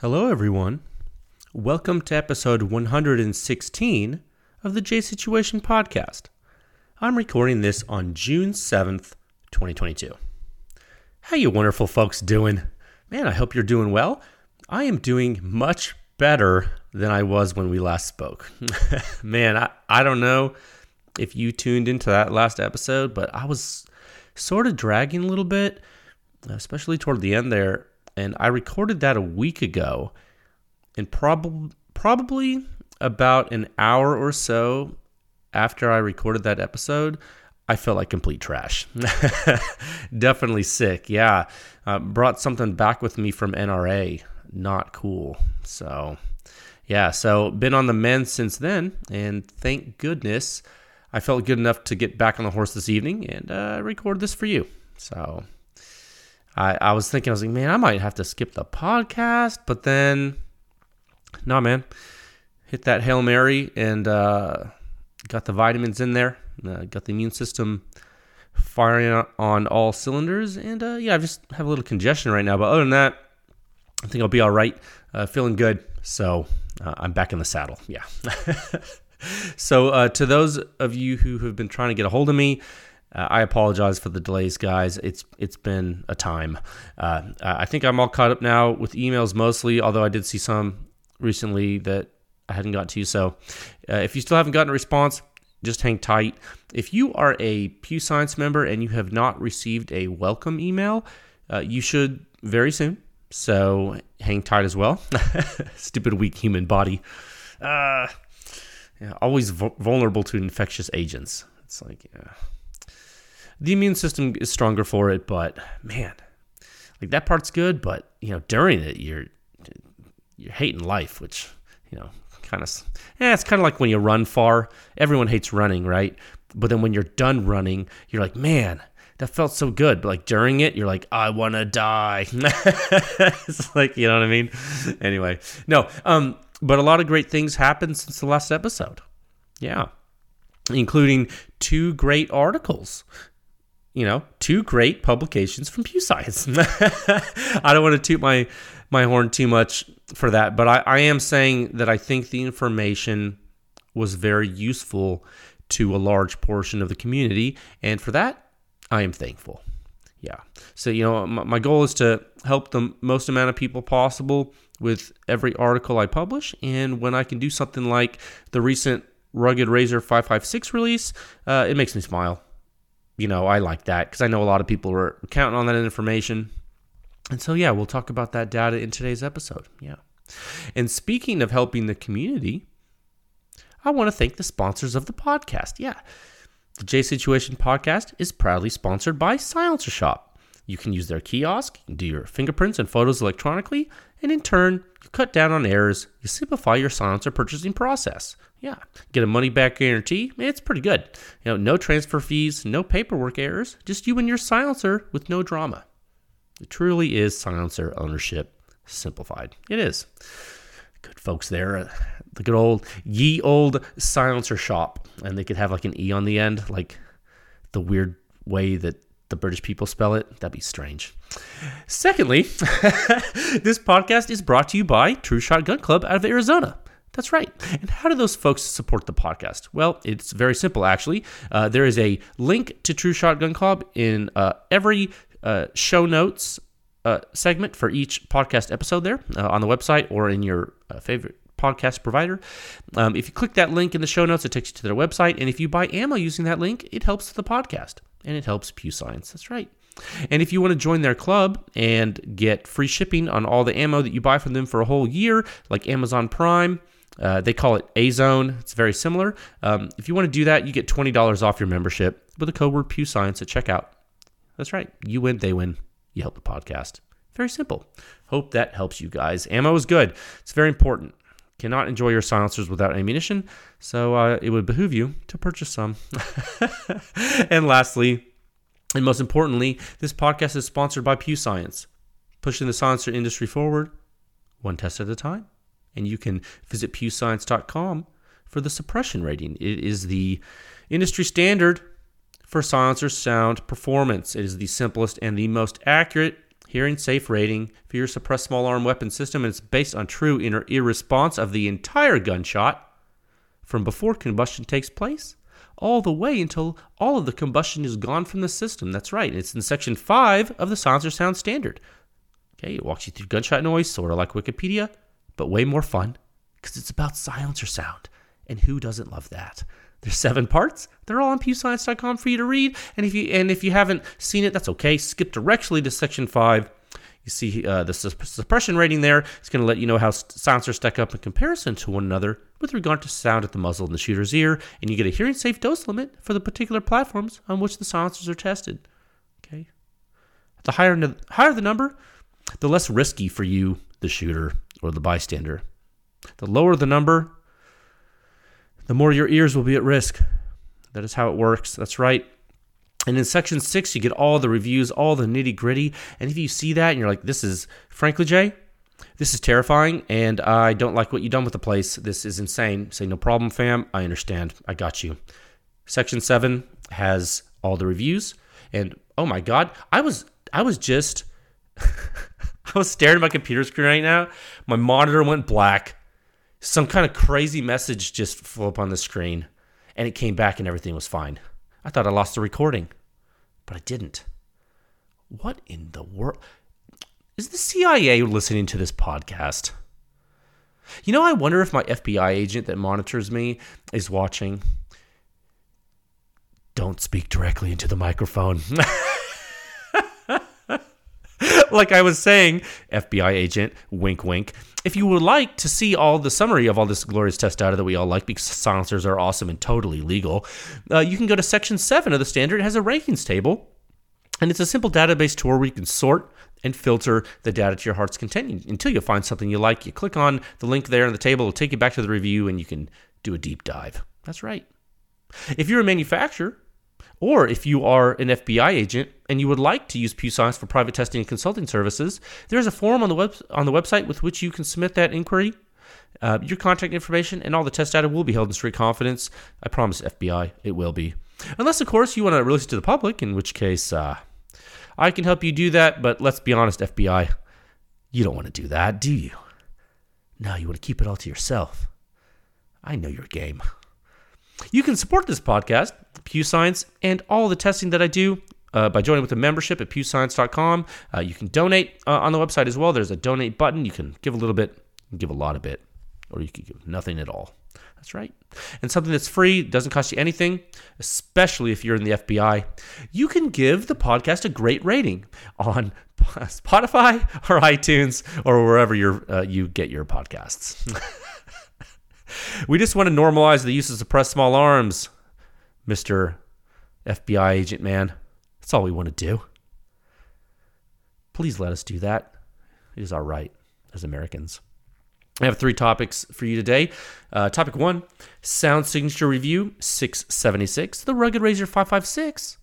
Hello, everyone. Welcome to episode 116 of the J Situation Podcast. I'm recording this on June 7th, 2022. How you wonderful folks doing? Man, I hope you're doing well. I am doing much better than I was when we last spoke. Man, I, I don't know if you tuned into that last episode, but I was sort of dragging a little bit, especially toward the end there. And I recorded that a week ago. And prob- probably about an hour or so after I recorded that episode, I felt like complete trash. Definitely sick. Yeah. Uh, brought something back with me from NRA. Not cool. So, yeah. So, been on the mend since then. And thank goodness I felt good enough to get back on the horse this evening and uh, record this for you. So, I, I was thinking, I was like, man, I might have to skip the podcast. But then, nah, man. Hit that Hail Mary and uh, got the vitamins in there. Uh, got the immune system firing on all cylinders. And uh, yeah, I just have a little congestion right now. But other than that, I think I'll be all right. Uh, feeling good. So uh, I'm back in the saddle. Yeah. so uh, to those of you who have been trying to get a hold of me, uh, I apologize for the delays, guys. It's it's been a time. Uh, I think I'm all caught up now with emails mostly, although I did see some recently that I hadn't got to. So uh, if you still haven't gotten a response, just hang tight. If you are a Pew Science member and you have not received a welcome email, uh, you should very soon. So hang tight as well. Stupid weak human body. Uh, yeah, always vulnerable to infectious agents. It's like, yeah. The immune system is stronger for it, but man, like that part's good, but you know, during it, you're you're hating life, which you know, kind of, yeah, it's kind of like when you run far. Everyone hates running, right? But then when you're done running, you're like, man, that felt so good. But like during it, you're like, I want to die. it's like, you know what I mean? Anyway, no, um, but a lot of great things happened since the last episode. Yeah. Including two great articles. You know, two great publications from Pew Science. I don't want to toot my my horn too much for that, but I, I am saying that I think the information was very useful to a large portion of the community, and for that, I am thankful. Yeah. So, you know, my, my goal is to help the most amount of people possible with every article I publish. And when I can do something like the recent Rugged Razor 556 release, uh, it makes me smile. You know, I like that because I know a lot of people are counting on that information. And so, yeah, we'll talk about that data in today's episode. Yeah. And speaking of helping the community, I want to thank the sponsors of the podcast. Yeah. The J Situation podcast is proudly sponsored by Silencer Shop. You can use their kiosk, do your fingerprints and photos electronically, and in turn, you cut down on errors, you simplify your silencer purchasing process. Yeah, get a money back guarantee. It's pretty good. You know, no transfer fees, no paperwork errors, just you and your silencer with no drama. It truly is silencer ownership simplified. It is. Good folks there. Uh, the good old ye old silencer shop. And they could have like an E on the end, like the weird way that the British people spell it. That'd be strange. Secondly, this podcast is brought to you by True Shot Gun Club out of Arizona. That's right. And how do those folks support the podcast? Well, it's very simple, actually. Uh, there is a link to True Shot Gun Club in uh, every uh, show notes uh, segment for each podcast episode there uh, on the website or in your uh, favorite podcast provider. Um, if you click that link in the show notes, it takes you to their website. And if you buy ammo using that link, it helps the podcast and it helps Pew Science. That's right. And if you want to join their club and get free shipping on all the ammo that you buy from them for a whole year, like Amazon Prime, uh, they call it A Zone. It's very similar. Um, if you want to do that, you get $20 off your membership with the code word Pew Science at checkout. That's right. You win, they win. You help the podcast. Very simple. Hope that helps you guys. Ammo is good. It's very important. Cannot enjoy your silencers without ammunition, so uh, it would behoove you to purchase some. and lastly, and most importantly, this podcast is sponsored by Pew Science, pushing the silencer industry forward one test at a time. And you can visit pewscience.com for the suppression rating. It is the industry standard for silencer sound performance. It is the simplest and the most accurate hearing safe rating for your suppressed small arm weapon system, and it's based on true inner ear response of the entire gunshot from before combustion takes place all the way until all of the combustion is gone from the system. That's right. It's in section 5 of the Silencer Sound Standard. Okay, it walks you through gunshot noise, sort of like Wikipedia, but way more fun because it's about silencer sound. And who doesn't love that? There's seven parts. They're all on pewscience.com for you to read. And if you and if you haven't seen it, that's okay. Skip directly to section five. You see uh, the su- suppression rating there. It's going to let you know how silencers stack up in comparison to one another with regard to sound at the muzzle and the shooter's ear, and you get a hearing safe dose limit for the particular platforms on which the silencers are tested. Okay, the higher the higher the number, the less risky for you, the shooter or the bystander. The lower the number, the more your ears will be at risk. That is how it works. That's right. And in section six, you get all the reviews, all the nitty gritty. And if you see that and you're like, this is, frankly, Jay, this is terrifying and I don't like what you've done with the place. This is insane. Say, no problem, fam. I understand. I got you. Section seven has all the reviews. And oh my God, I was, I was just, I was staring at my computer screen right now. My monitor went black some kind of crazy message just flew up on the screen and it came back and everything was fine. I thought I lost the recording, but I didn't. What in the world? Is the CIA listening to this podcast? You know, I wonder if my FBI agent that monitors me is watching. Don't speak directly into the microphone. like I was saying, FBI agent, wink, wink. If you would like to see all the summary of all this glorious test data that we all like, because silencers are awesome and totally legal, uh, you can go to section seven of the standard. It has a rankings table, and it's a simple database tour where you can sort and filter the data to your heart's content until you find something you like. You click on the link there in the table, it'll take you back to the review, and you can do a deep dive. That's right. If you're a manufacturer, or if you are an FBI agent and you would like to use PewScience for private testing and consulting services, there is a form on the web on the website with which you can submit that inquiry. Uh, your contact information and all the test data will be held in strict confidence. I promise, FBI, it will be. Unless, of course, you want to release it to the public, in which case uh, I can help you do that. But let's be honest, FBI, you don't want to do that, do you? No, you want to keep it all to yourself. I know your game. You can support this podcast, Pew Science, and all the testing that I do uh, by joining with a membership at pewscience.com. Uh, you can donate uh, on the website as well. There's a donate button. You can give a little bit, give a lot of bit, or you can give nothing at all. That's right. And something that's free, doesn't cost you anything, especially if you're in the FBI. You can give the podcast a great rating on Spotify or iTunes or wherever you uh, you get your podcasts. we just want to normalize the use of suppressed small arms, Mr. FBI agent man. That's all we want to do. Please let us do that. It is our right as Americans. I have three topics for you today. Uh, topic one Sound Signature Review 676, the Rugged Razor 556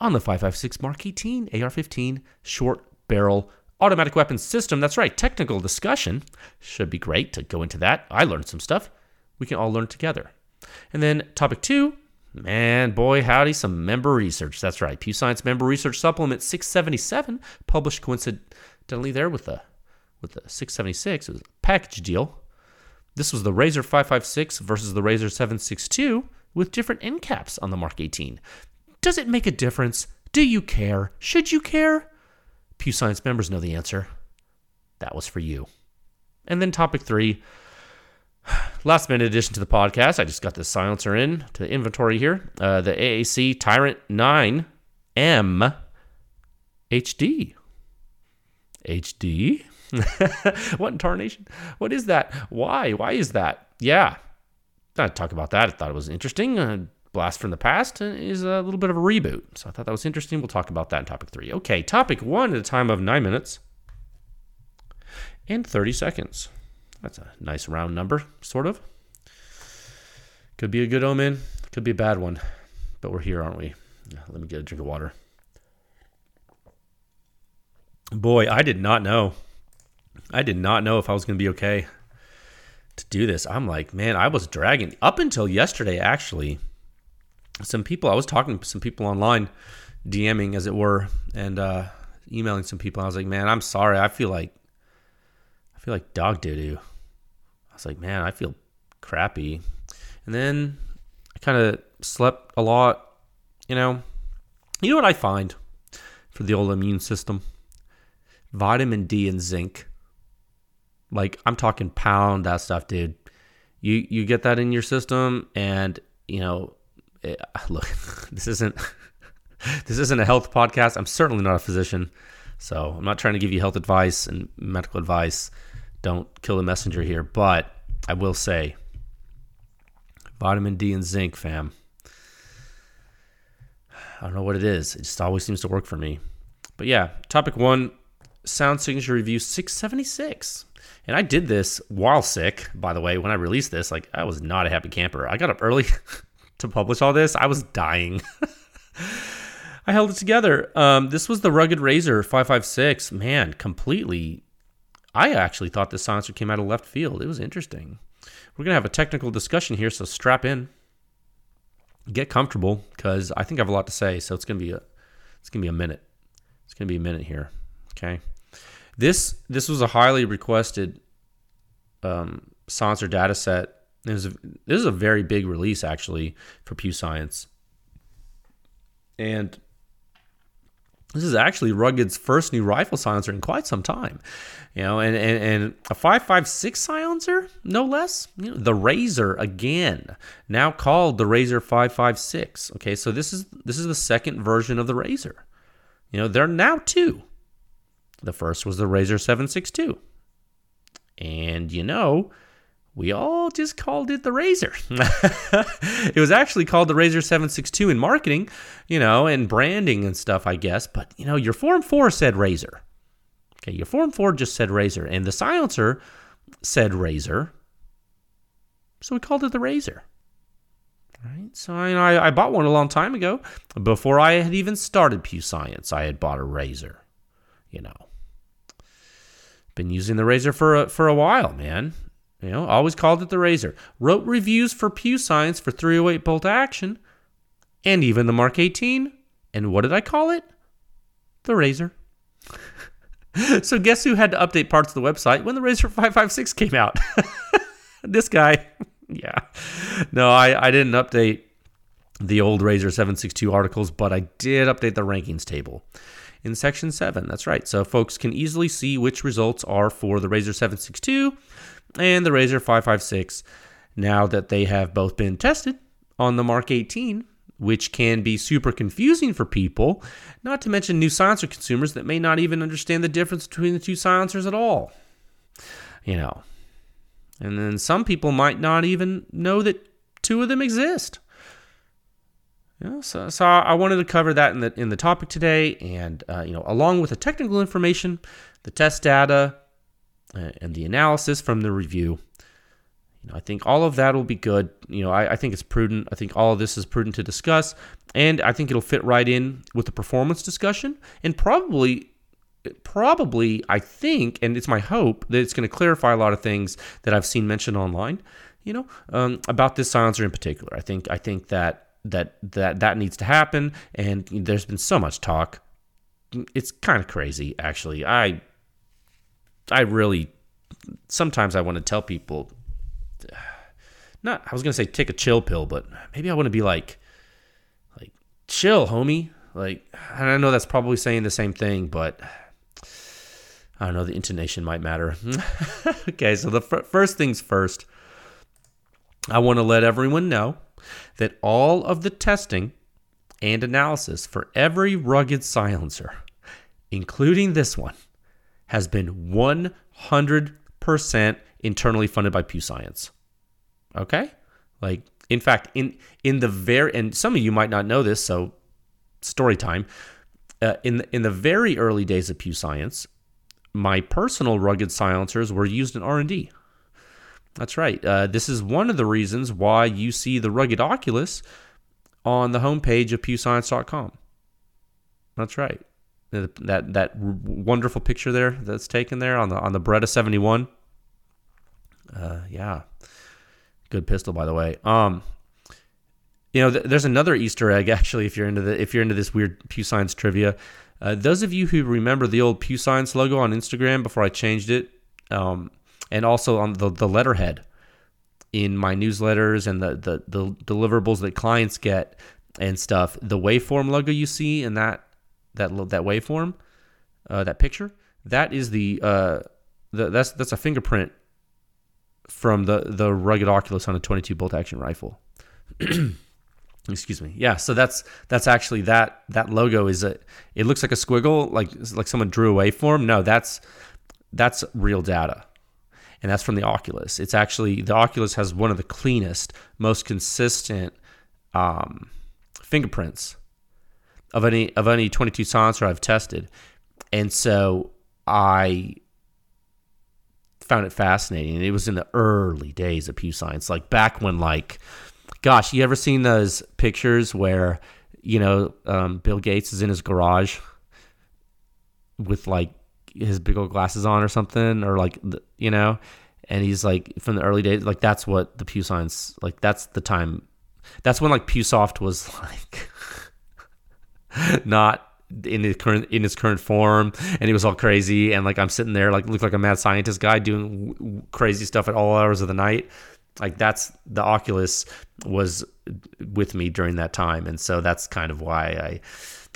on the 556 Mark 18 AR 15 short barrel automatic weapons system. That's right, technical discussion. Should be great to go into that. I learned some stuff we can all learn together. And then topic two, man, boy, howdy, some member research. That's right, Pew Science Member Research Supplement 677, published coincidentally there with the with the 676. It was a package deal. This was the Razor 556 versus the Razor 762 with different end caps on the Mark 18. Does it make a difference? Do you care? Should you care? Pew Science members know the answer. That was for you. And then topic three, Last minute addition to the podcast. I just got the silencer in to the inventory here. Uh, the AAC Ti-RANT 9 M HD. HD? what in tarnation? What is that? Why? Why is that? Yeah. I talk about that. I thought it was interesting. Uh, Blast from the Past is a little bit of a reboot. So I thought that was interesting. We'll talk about that in topic three. Okay, topic one at a time of nine minutes and 30 seconds. That's a nice round number, sort of. Could be a good omen, could be a bad one, but we're here, aren't we? Let me get a drink of water. Boy, I did not know. I did not know if I was going to be okay to do this. I'm like, man, I was dragging up until yesterday, actually. Some people, I was talking to some people online, DMing as it were, and uh, emailing some people. I was like, man, I'm sorry. I feel like I feel like dog doo doo. Was like, man, I feel crappy. And then I kind of slept a lot. You know, you know what I find for the old immune system? Vitamin D and zinc. Like I'm talking pound that stuff, dude. You you get that in your system, and you know, it, eh, look, this isn't this isn't a health podcast. I'm certainly not a physician, so I'm not trying to give you health advice and medical advice. Don't kill the messenger here, but I will say, vitamin D and zinc, fam. I don't know what it is. It just always seems to work for me. But yeah, topic one sound signature review 676. And I did this while sick, by the way, when I released this. Like, I was not a happy camper. I got up early to publish all this. I was dying. I held it together. Um, this was the Rugged Razor 556. Man, completely. I actually thought this silencer came out of left field. It was interesting. We're going to have a technical discussion here, so strap in. Get comfortable because I think I have a lot to say, so it's going to be a it's going to be a minute. It's going to be a minute here. Okay. This this was a highly requested um, silencer data set. This is, a, this is a very big release actually for Pew Science, and this is actually Rugged's first new rifle silencer in quite some time. You know, and, and, and a 556 silencer, no less. You know, the Razor again, now called the Razor 556. Okay, so this is this is the second version of the Razor. You know, there are now two. The first was the Razor 762. And you know, we all just called it the Razor. it was actually called the Razor 762 in marketing, you know, and branding and stuff, I guess. But, you know, your Form 4 said Razor. Okay, your Form 4 just said Razor. And the silencer said Razor. So we called it the Razor. Right? So I, I bought one a long time ago. Before I had even started Pew Science, I had bought a Razor, you know. Been using the razor for a, for a while, man. You know, always called it the razor. Wrote reviews for Pew Science for 308 bolt action, and even the Mark 18. And what did I call it? The razor. so guess who had to update parts of the website when the Razor 556 came out? this guy. yeah. No, I, I didn't update the old Razor 762 articles, but I did update the rankings table in section 7. That's right. So folks can easily see which results are for the Razor 762 and the Razor 556 now that they have both been tested on the Mark 18, which can be super confusing for people, not to mention new silencer consumers that may not even understand the difference between the two silencers at all. You know. And then some people might not even know that two of them exist. Yeah, so, so I wanted to cover that in the in the topic today, and uh, you know, along with the technical information, the test data, and the analysis from the review. You know, I think all of that will be good. You know, I, I think it's prudent. I think all of this is prudent to discuss, and I think it'll fit right in with the performance discussion, and probably, probably, I think, and it's my hope that it's going to clarify a lot of things that I've seen mentioned online. You know, um, about this silencer in particular. I think I think that that that that needs to happen and there's been so much talk it's kind of crazy actually i i really sometimes i want to tell people not i was to say take a chill pill but maybe i want to be like like chill homie. Like i know that's probably saying the same thing but i don't know the intonation might matter. Okay so the f- first things first i want to let everyone know that all of the testing and analysis for every rugged silencer, including this one, has been 100% internally funded by Pew Science. Okay? Like, in fact, in in the very and some of you might not know this, so story time. Uh, in the, in the very early days of Pew Science, my personal rugged silencers were used in R and D. That's right. Uh, this is one of the reasons why you see the rugged Oculus on the homepage of pewscience.com. That's right. That that wonderful picture there that's taken there on the on the Beretta 71. Uh, yeah, good pistol by the way. Um, you know, th- there's another Easter egg actually. If you're into the if you're into this weird Pew Science trivia, Uh, those of you who remember the old Pew Science logo on Instagram before I changed it, um, and also on the, the letterhead in my newsletters and the, the, the deliverables that clients get and stuff, the waveform logo you see in that that that waveform, uh, that picture, that is the, uh, the that's that's a fingerprint from the the rugged Oculus on a 22 bolt action rifle. Excuse me. Yeah, so that's that's actually that that logo is a it looks like a squiggle like like someone drew a waveform. No, that's that's real data. And that's from the Oculus. It's actually the Oculus has one of the cleanest, most consistent um, fingerprints of any of any 22 silencer I've tested. And so I found it fascinating. It was in the early days of Pew Science, like back when, like, gosh, you ever seen those pictures where, you know, um, Bill Gates is in his garage with like his big old glasses on or something, or like, you know, and he's like from the early days, like that's what the Pew Science, like that's the time, that's when like PewSoft was like not in its current in its current form. And it was all crazy. And like i'm sitting there like look like a mad scientist guy doing w- crazy stuff at all hours of the night. Like that's the oculus was with me during that time. And so that's kind of why i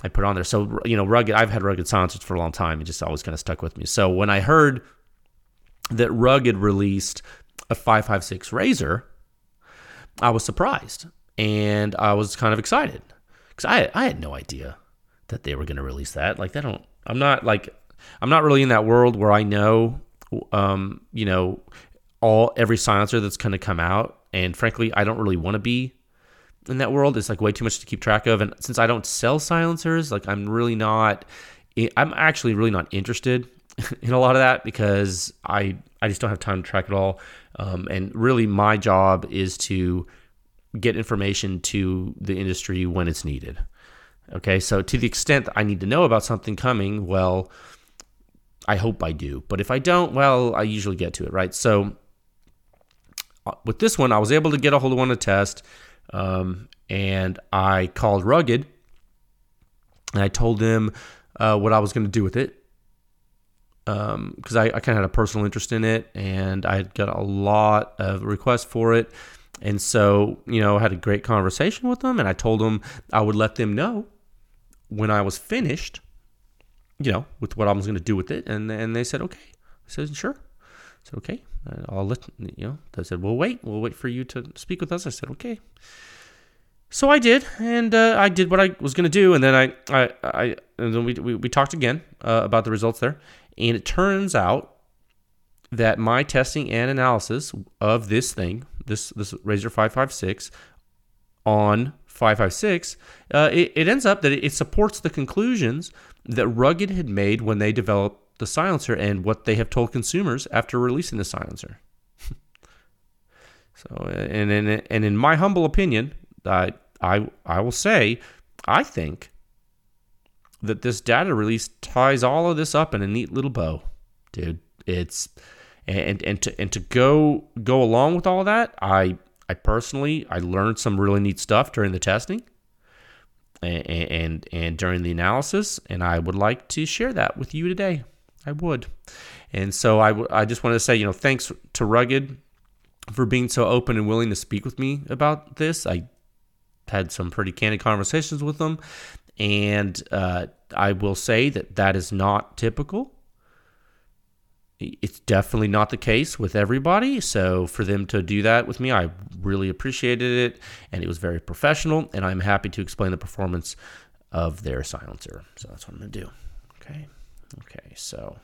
i put on there. So you know rugged i've had rugged silencers for a long time. And just always kind of stuck with me. So when i heard that rugged released a 556 razor i was surprised. And i was kind of excited because I, I had no idea that they were going to release that. Like, they don't. I'm not like I'm not really in that world where I know, um, you know, all every silencer that's going to come out. And frankly, I don't really want to be in that world. It's like way too much to keep track of. And since I don't sell silencers, like I'm really not. I'm actually really not interested in a lot of that because I I just don't have time to track it all. Um, and really, my job is to get information to the industry when it's needed. Okay, so to the extent I need to know about something coming, well, I hope I do. But if I don't, well, I usually get to it, right? So uh, with this one, I was able to get a hold of one to test, um, and I called Rugged, and I told them uh, what I was going to do with it because um, I, I kind of had a personal interest in it, and I got a lot of requests for it. And so, you know, I had a great conversation with them, and I told them I would let them know when I was finished, you know, with what I was going to do with it, and and they said okay. I said sure. I said okay. I'll let you know. They said we'll wait. We'll wait for you to speak with us. I said okay. So I did, and uh, I did what I was going to do, and then I, I, I, and then we, we, we talked again uh, about the results there, and it turns out that my testing and analysis of this thing, this this Razor 556, on 556, uh, it, it, ends up that it, supports the conclusions that Rugged had made when they developed the silencer and what they have told consumers after releasing the silencer. so, and, and, and in my humble opinion, I, I, I will say, I think that this data release ties all of this up in a neat little bow, dude. It's and and to and to go go along with all that, I I personally I learned some really neat stuff during the testing and, and and during the analysis, and I would like to share that with you today. I would, and so I, w- I just wanted to say you know thanks to Rugged for being so open and willing to speak with me about this. I had some pretty candid conversations with them, and uh, I will say that that is not typical it's definitely not the case with everybody. So for them to do that with me, I really appreciated it, and it was very professional. And I'm happy to explain the performance of their silencer. So that's what I'm gonna do. Okay, okay. So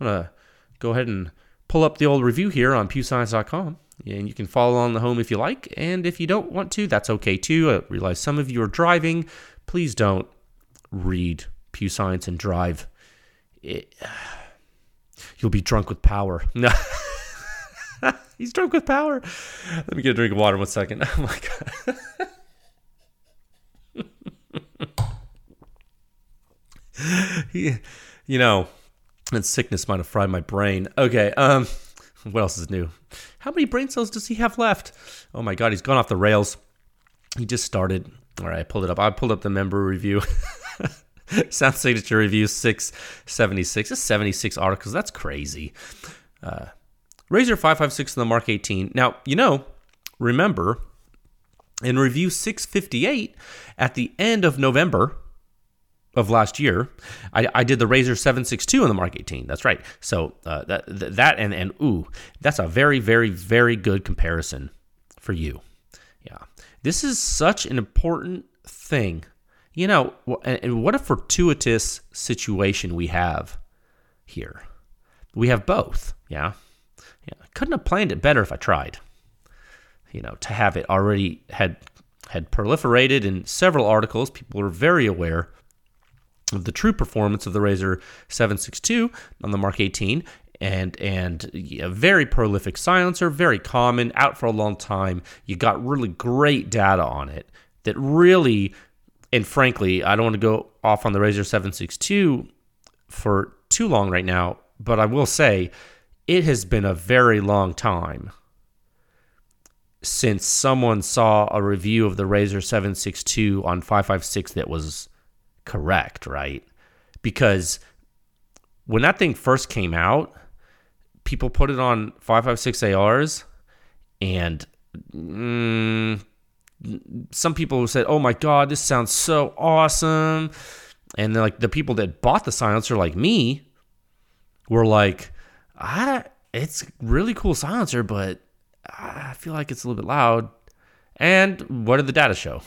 I'm gonna go ahead and pull up the old review here on PewScience.com. And you can follow along the home if you like. And if you don't want to, that's okay too. I realize some of you are driving. Please don't read Pew Science and drive. It, You'll be drunk with power. No. He's drunk with power. Let me get a drink of water one second. Oh my god. he, you know, that sickness might have fried my brain. Okay, um, what else is new? How many brain cells does he have left? Oh my god, he's gone off the rails. He just started. All right, I pulled it up. I pulled up the member review. Sound Signature Review 676. It's 76 articles. That's crazy. Uh, Razor 556 in the Mark 18. Now, you know, remember, in review 658 at the end of November of last year, I, I did the Razor 762 on the Mark 18. That's right. So uh, that that and and ooh, that's a very very very good comparison for you. Yeah, this is such an important thing. You know, and what a fortuitous situation we have here. We have both. Yeah, yeah. couldn't have planned it better if I tried. You know, to have it already had had proliferated in several articles. People were very aware of the true performance of the Razor 762 on the Mark 18 and and a very prolific silencer, very common, out for a long time. You got really great data on it that really and frankly, I don't want to go off on the Razor 762 for too long right now, but I will say it has been a very long time since someone saw a review of the Razor 762 on 556 that was correct, right? Because when that thing first came out, people put it on 556 ARs and mm, some people said, "Oh my god, this sounds so awesome." And like the people that bought the silencer like me were like, "I it's really cool silencer, but I feel like it's a little bit loud." And what did the data show?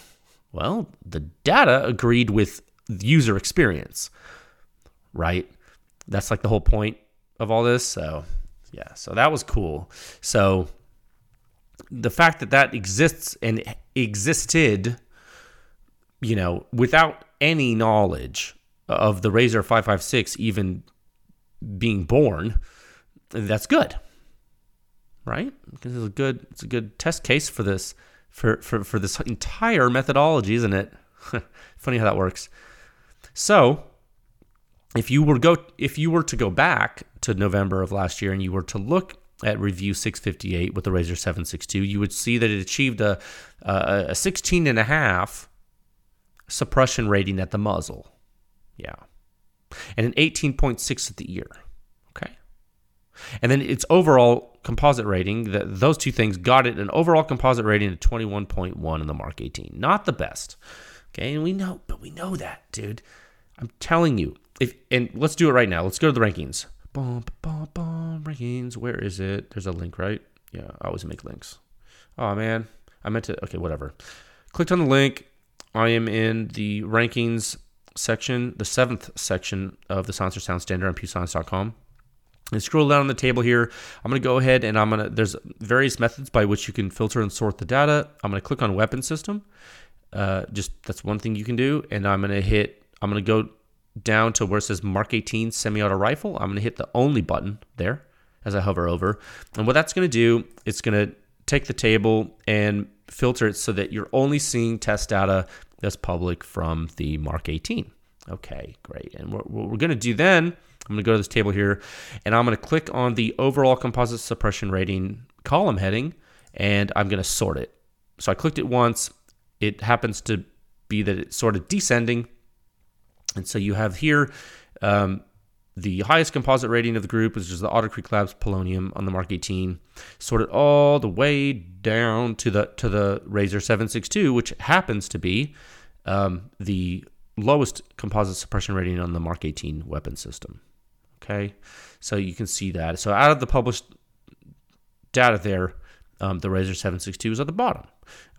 Well, the data agreed with user experience, right? That's like the whole point of all this. So, yeah, so that was cool. So, the fact that that exists and existed, you know, without any knowledge of the Razor 556 even being born, that's good. Right? Because it's a good it's a good test case for this for for, for this entire methodology, isn't it? Funny how that works. So, if you were go if you were to go back to November of last year and you were to look at review 658 with the Razor 762, you would see that it achieved a a, a 16 and a half suppression rating at the muzzle. Yeah. And an 18.6 at the ear. Okay. And then its overall composite rating, the, those two things got it an overall composite rating of 21.1 in the Mark 18. Not the best. Okay. And we know, but we know that, dude. I'm telling you. If and let's do it right now. Let's go to the rankings. Bum, bum, bum, rankings. Where is it? There's a link, right? Yeah, I always make links. Oh man, I meant to. Okay, whatever. Clicked on the link. I am in the rankings section, the seventh section of the Silencer Sound Standard on pewscience.com. And scroll down on the table here. I'm going to go ahead and I'm going to, there's various methods by which you can filter and sort the data. I'm going to click on weapon system. Uh, just that's one thing you can do. And I'm going to hit I'm going to go down to where it says Mark 18 semi-auto rifle. I'm going to hit the only button there as I hover over. And what that's going to do, it's going to take the table and filter it so that you're only seeing test data that's public from the Mark 18. Okay, great. And what, we're going to do then, I'm going to go to this table here and I'm going to click on the overall composite suppression rating column heading and I'm going to sort it. So I clicked it once. It happens to be that it's sort of descending and so you have here um, the highest composite rating of the group, which is the Otter Creek Labs Polonium on the Mark 18, sorted all the way down to the to the Razor 762, which happens to be um, the lowest composite suppression rating on the Mark 18 weapon system. Okay, so you can see that. So out of the published data there, um, the Razor 762 is at the bottom.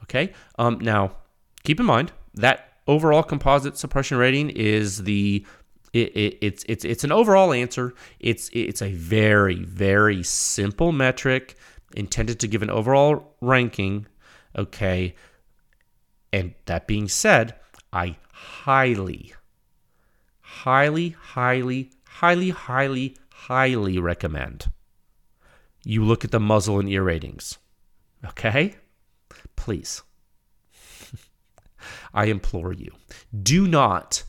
Okay, um, now keep in mind that overall composite suppression rating is the it, it, it's it's it's an overall answer. It's it's a very very simple metric intended to give an overall ranking. Okay, and that being said, I highly, highly, highly, highly, highly, highly recommend you look at the muzzle and ear ratings. Okay, please. I implore you, do not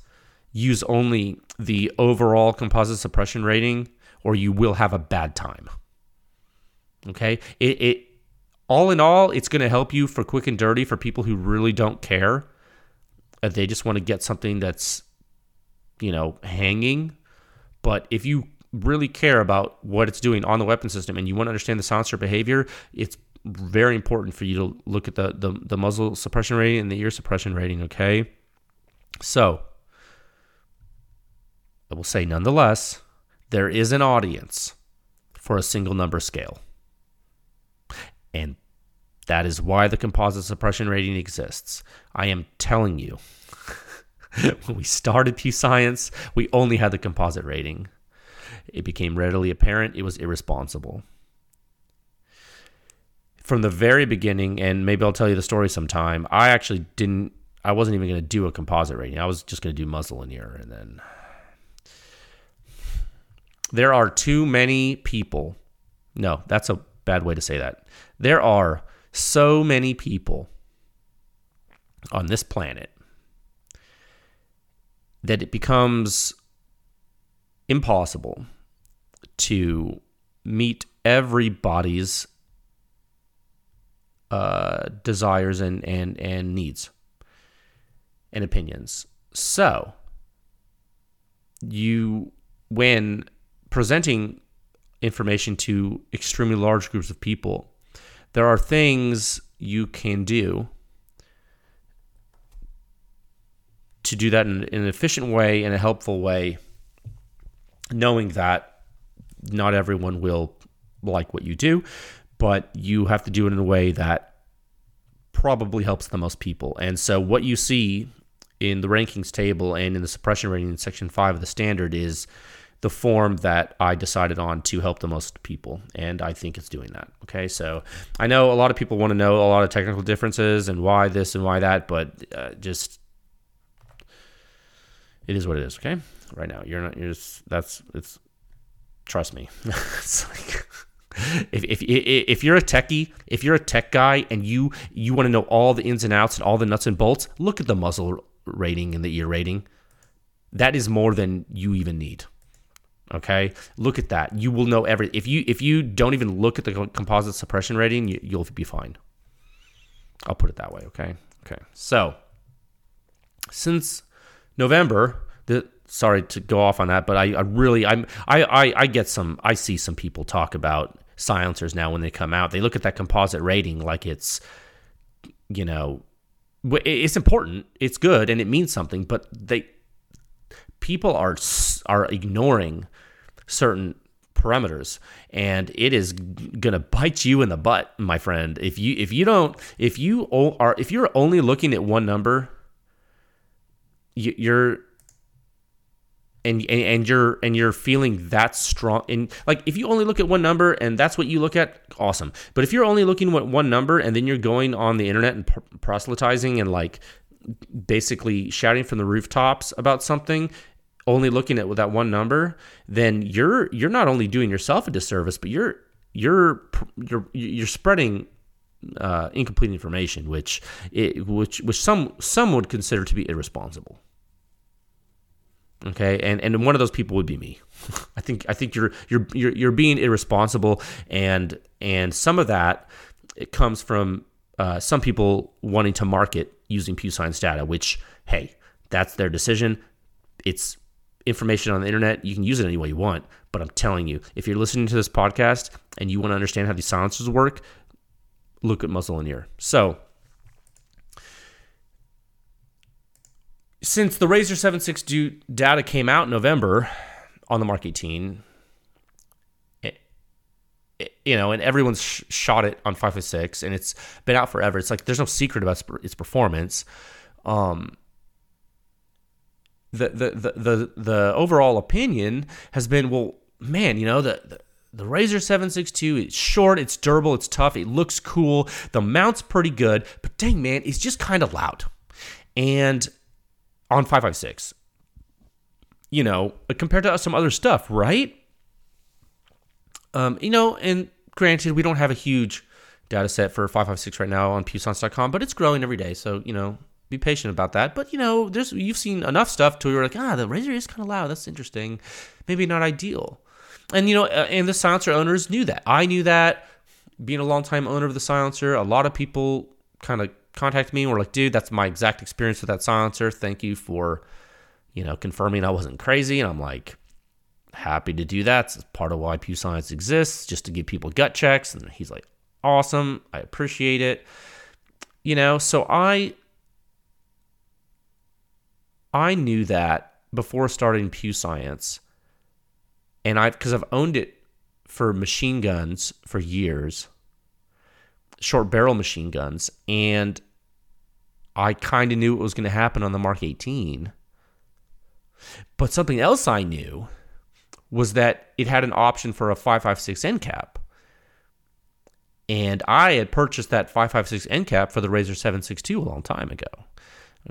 use only the overall composite suppression rating, or you will have a bad time. Okay, it, it all in all, it's going to help you for quick and dirty for people who really don't care. Uh, they just want to get something that's you know, hanging. But if you really care about what it's doing on the weapon system and you want to understand the silencer behavior, it's very important for you to look at the, the, the muzzle suppression rating and the ear suppression rating, okay? So, I will say nonetheless, there is an audience for a single number scale. And that is why the composite suppression rating exists. I am telling you, when we started Pew Science, we only had the composite rating. It became readily apparent it was irresponsible. From the very beginning, and maybe I'll tell you the story sometime, I actually didn't, I wasn't even going to do a composite rating. I was just going to do muzzle and ear. And then there are too many people. No, that's a bad way to say that. There are so many people on this planet that it becomes impossible to meet everybody's uh, desires and, and, and needs and opinions. So, you, when presenting information to extremely large groups of people, there are things you can do to do that in, in an efficient way, in a helpful way, knowing that not everyone will like what you do, but you have to do it in a way that probably helps the most people. And so, what you see in the rankings table and in the suppression rating in section five of the standard is the form that I decided on to help the most people. And I think it's doing that. Okay. So I know a lot of people want to know a lot of technical differences and why this and why that, but uh, just it is what it is. Okay. Right now, you're not, you're just, that's, it's, trust me. it's like, if, if if you're a techie, if you're a tech guy and you you want to know all the ins and outs and all the nuts and bolts, look at the muzzle rating and the ear rating. That is more than you even need. Okay, look at that. You will know every. If you if you don't even look at the composite suppression rating, you, you'll be fine. I'll put it that way. Okay. Okay. So since November, the sorry to go off on that, but I, I really I'm I, I I get some I see some people talk about silencers now when they come out. They look at that composite rating like it's you know it's important, it's good, and it means something, but they people are are ignoring certain parameters and it is to bite you in the butt my friend if you if you don't if you are if you're only looking at one number you're and, and you're and you're feeling that strong and like if you only look at one number and that's what you look at awesome but if you're only looking at one number and then you're going on the internet and proselytizing and like basically shouting from the rooftops about something only looking at that one number, then you're you're not only doing yourself a disservice, but you're you're you're you're spreading uh, incomplete information, which it, which which some some would consider to be irresponsible. Okay, and and one of those people would be me. I think I think you're you're you're you're being irresponsible, and and some of that it comes from uh, some people wanting to market using Pew Science data, which hey, that's their decision. It's information on the internet. You can use it any way you want. But I'm telling you, if you're listening to this podcast and you want to understand how these silencers work, look at muzzle and ear. So, since the Razor 762 data came out in November on the Mark 18, it, it, you know, and everyone's sh- shot it on 556, and it's been out forever. It's like there's no secret about its performance. Um, the the the the, the overall opinion has been well man you know the, the the Razor 762 is short, it's durable, it's tough, it looks cool. The mount's pretty good, but dang man, it's just kind of loud. And on 556, you know, compared to some other stuff, right? Um, you know, and granted, we don't have a huge data set for 556 right now on pewscience.com, but it's growing every day. So, you know, be patient about that. But you know, there's you've seen enough stuff to where you're like, ah, the razor is kind of loud. That's interesting. Maybe not ideal. And you know, uh, and the silencer owners knew that. I knew that. Being a longtime owner of the silencer, a lot of people kind of contact me and were like, dude, that's my exact experience with that silencer. Thank you for, you know, confirming I wasn't crazy. And I'm like, happy to do that. It's part of why Pew Science exists, just to give people gut checks. And he's like, awesome. I appreciate it. You know, so I I knew that before starting Pew Science, and I because I've owned it for machine guns for years, short barrel machine guns, and I kind of knew what was going to happen on the Mark 18. But something else I knew was that it had an option for a 556 end cap. And I had purchased that 556 end cap for the Razor 762 a long time ago.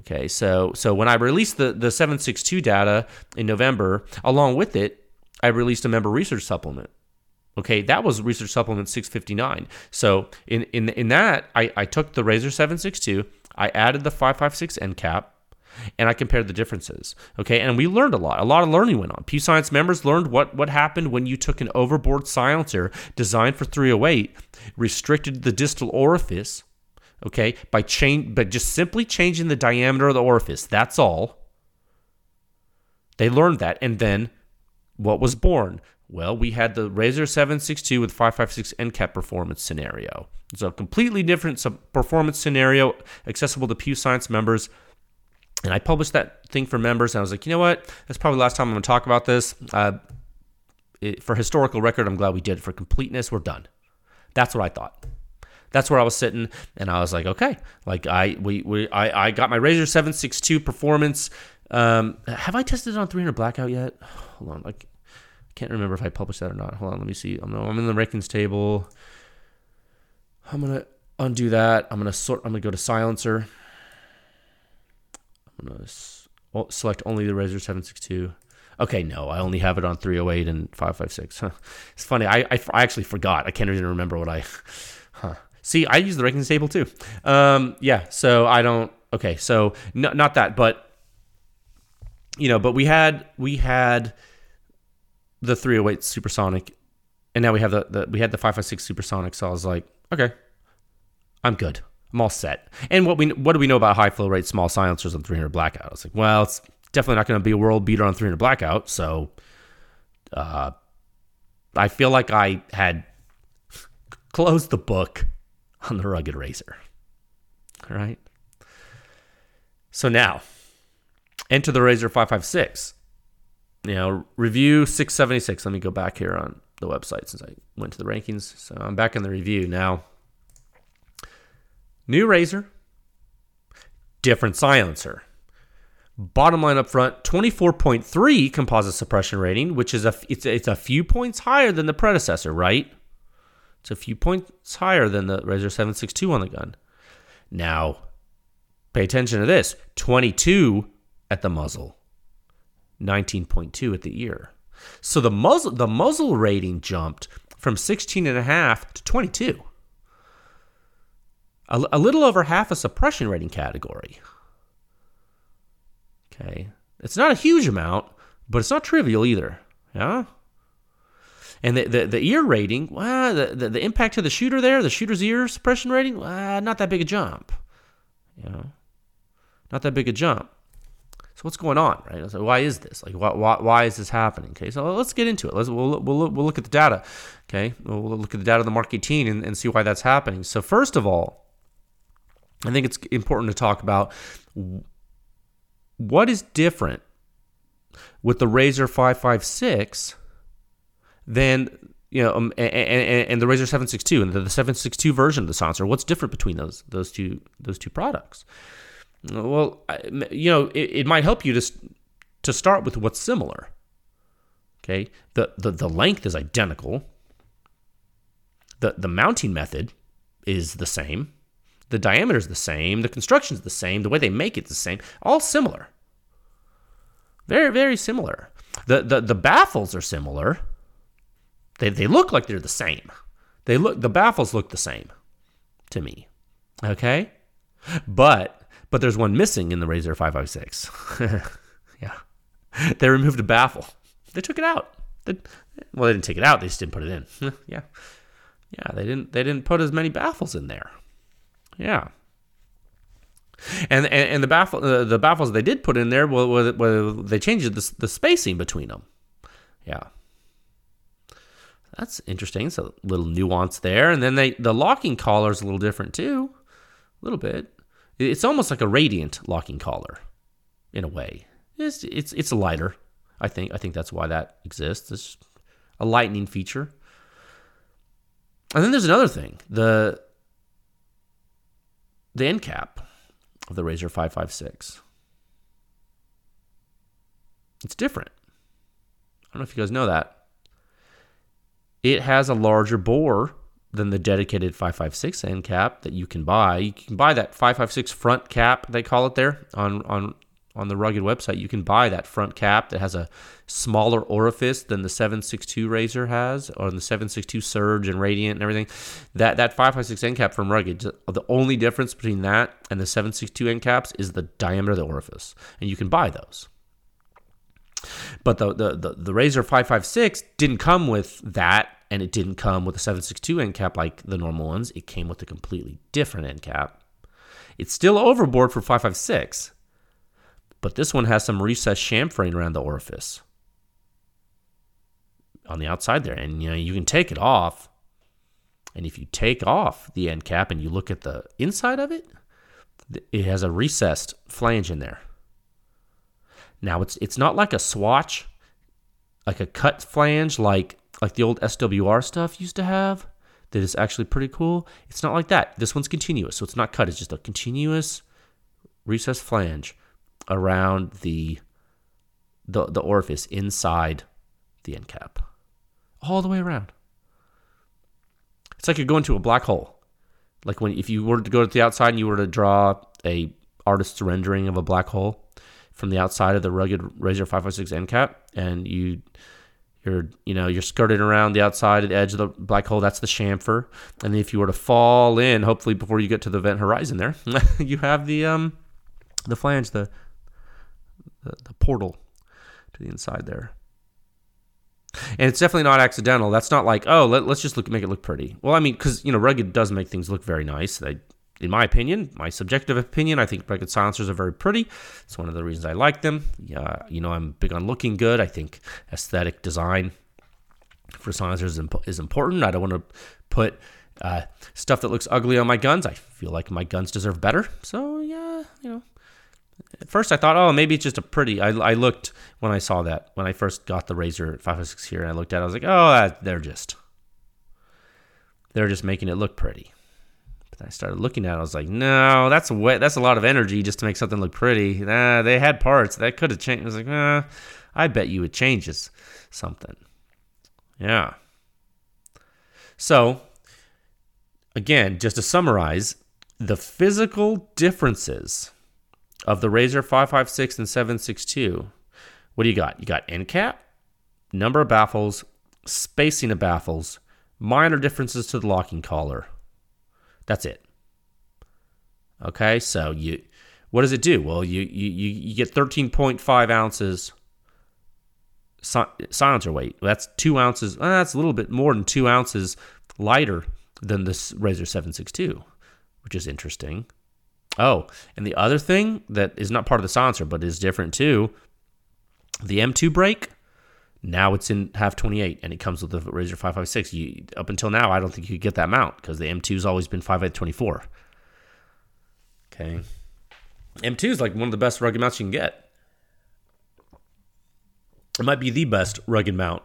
Okay, so so when I released the, the 762 data in November, along with it, I released a member research supplement. Okay, that was research supplement 659. So in in in that, I, I took the Razor 762, I added the 556 end cap, and I compared the differences. Okay, and we learned a lot. A lot of learning went on. Pew Science members learned what what happened when you took an overboard silencer designed for 308, restricted the distal orifice. Okay, by change, but just simply changing the diameter of the orifice. That's all. They learned that, and then what was born? Well, we had the Razor 762 with 556 end cap performance scenario. It's a completely different performance scenario accessible to Pew Science members. And I published that thing for members, and I was like, you know what? That's probably the last time I'm going to talk about this. Uh, it, for historical record, I'm glad we did. it. For completeness, we're done. That's what I thought. That's where I was sitting, and I was like, okay, like I we, we I, I got my Razor 762 performance. Um, have I tested it on 300 blackout yet? Hold on, like can't remember if I published that or not. Hold on, let me see. I'm, I'm in the rankings table. I'm gonna undo that. I'm gonna sort. I'm gonna go to silencer. I'm gonna select only the Razor 762. Okay, no, I only have it on 308 and 556. Huh. It's funny. I, I, I actually forgot. I can't even remember what I. Huh. See, I use the rankings table too. Um, yeah. So I don't. Okay. So no, not that, but you know, but we had we had the 308 supersonic, and now we have the, the we had the 556 supersonic. So I was like, okay, I'm good. I'm all set. And what we what do we know about high flow rate small silencers on 300 blackout? I was like, well, it's definitely not going to be a world beater on 300 blackout. So, uh, I feel like I had closed the book on the rugged razor. All right. So now, enter the Razor 556. You know, review 676. Let me go back here on the website since I went to the rankings. So I'm back in the review now. New razor, different silencer. Bottom line up front, 24.3 composite suppression rating, which is a it's, it's a few points higher than the predecessor, right? It's a few points higher than the Razor 762 on the gun. Now, pay attention to this. 22 at the muzzle. 19.2 at the ear. So the muzzle the muzzle rating jumped from 16 and a half to 22 a, a little over half a suppression rating category. Okay. It's not a huge amount, but it's not trivial either. Yeah. And the, the, the ear rating, well, the, the, the, impact to the shooter there, the shooter's ear suppression rating, well, not that big a jump. You know, not that big a jump. So what's going on, right? Why is this? Like, why, why, why is this happening? Okay, so let's get into it. Let's we'll, we'll, we'll look at the data. Okay, we'll look at the data of the Mark 18 and, and see why that's happening. So first of all, I think it's important to talk about what is different with the Razor 556 than you know, um, and, and, and, the Razor 762 and the, the 762 version of the silencer. What's different between those those two those two products? Well, you know, it, it might help you to to start with what's similar. Okay, the, the the length is identical. the The mounting method is the same. The diameter is the same, the construction is the same, the way they make it's the same, all similar. Very, very similar. The, the, the baffles are similar. They, they look like they're the same. They look the baffles look the same to me. Okay? But but there's one missing in the Razor 556. yeah. They removed a baffle. They took it out. They, well, they didn't take it out, they just didn't put it in. yeah. Yeah, they didn't they didn't put as many baffles in there. Yeah. And, and, and the baffle uh, the baffles they did put in there, well, well, well they changed the, the spacing between them. Yeah, that's interesting. It's a little nuance there. And then they the locking collar is a little different too, a little bit. It's almost like a radiant locking collar, in a way. It's it's it's lighter. I think I think that's why that exists. It's a lightning feature. And then there's another thing the the end cap of the Razor 556. It's different. I don't know if you guys know that. It has a larger bore than the dedicated 556 end cap that you can buy. You can buy that 556 front cap, they call it there on, on on the Rugged website, you can buy that front cap that has a smaller orifice than the 762 Razor has, or the 762 Surge and Radiant and everything. That that 556 end cap from Rugged, the only difference between that and the 762 end caps is the diameter of the orifice, and you can buy those. But the the the, the Razor 556 didn't come with that, and it didn't come with a 762 end cap like the normal ones. It came with a completely different end cap. It's still overboard for 556 but this one has some recessed chamfering around the orifice on the outside there. And you know, you can take it off. And if you take off the end cap and you look at the inside of it, it has a recessed flange in there. Now it's it's not like a swatch, like a cut flange like like the old SWR stuff used to have that is actually pretty cool. It's not like that. This one's continuous, so it's not cut. It's just a continuous recessed flange around the the, the orifice inside the end cap, all the way around. It's like you're going to a black hole. Like when if you were to go to the outside and you were to draw a artist's rendering of a black hole from the outside of the rugged Razor 556 end cap, and you you're you know you're skirting around the outside of the edge of the black hole. That's the chamfer, and if you were to fall in, hopefully before you get to the event horizon, there you have the um the flange, the the, the portal to the inside there. And it's definitely not accidental. That's not like, oh, let, us just look make it look pretty. Well, I mean, because you know, rugged does make things look very nice. They, in my opinion, my subjective opinion, I think rugged silencers are very pretty. It's one of the reasons I like them. Yeah, you know, I'm big on looking good. I think aesthetic design for silencers is important. I don't want to put uh, stuff that looks ugly on my guns. I feel like my guns deserve better. So yeah, you know, at first, I thought, oh, maybe it's just a pretty. I, I looked when I saw that when I first got the Razor 506 here, and I looked at it. I was like, oh, they're just they're just making it look pretty. But I started looking at it. I was like, no, that's a way, that's a lot of energy just to make something look pretty. Nah, they had parts that could have changed. I was like, nah, I bet you it changes something. Yeah. So, again, just to summarize, the physical differences of the Razor 556 and 762, what do you got? You got end cap, number of baffles, spacing of baffles, minor differences to the locking collar. That's it. Okay, so you what does it do? Well, you you you get 13.5 ounces silencer weight. That's two ounces. Uh, that's a little bit more than two ounces lighter than this Razor 762, which is interesting. Oh, and the other thing that is not part of the silencer but is different too, the M2 brake. Now it's in half 28 and it comes with the Razor 556. You, up until now, I don't think you could get that mount because the M2's always been 5824. Okay. M2 is like one of the best rugged mounts you can get. It might be the best rugged mount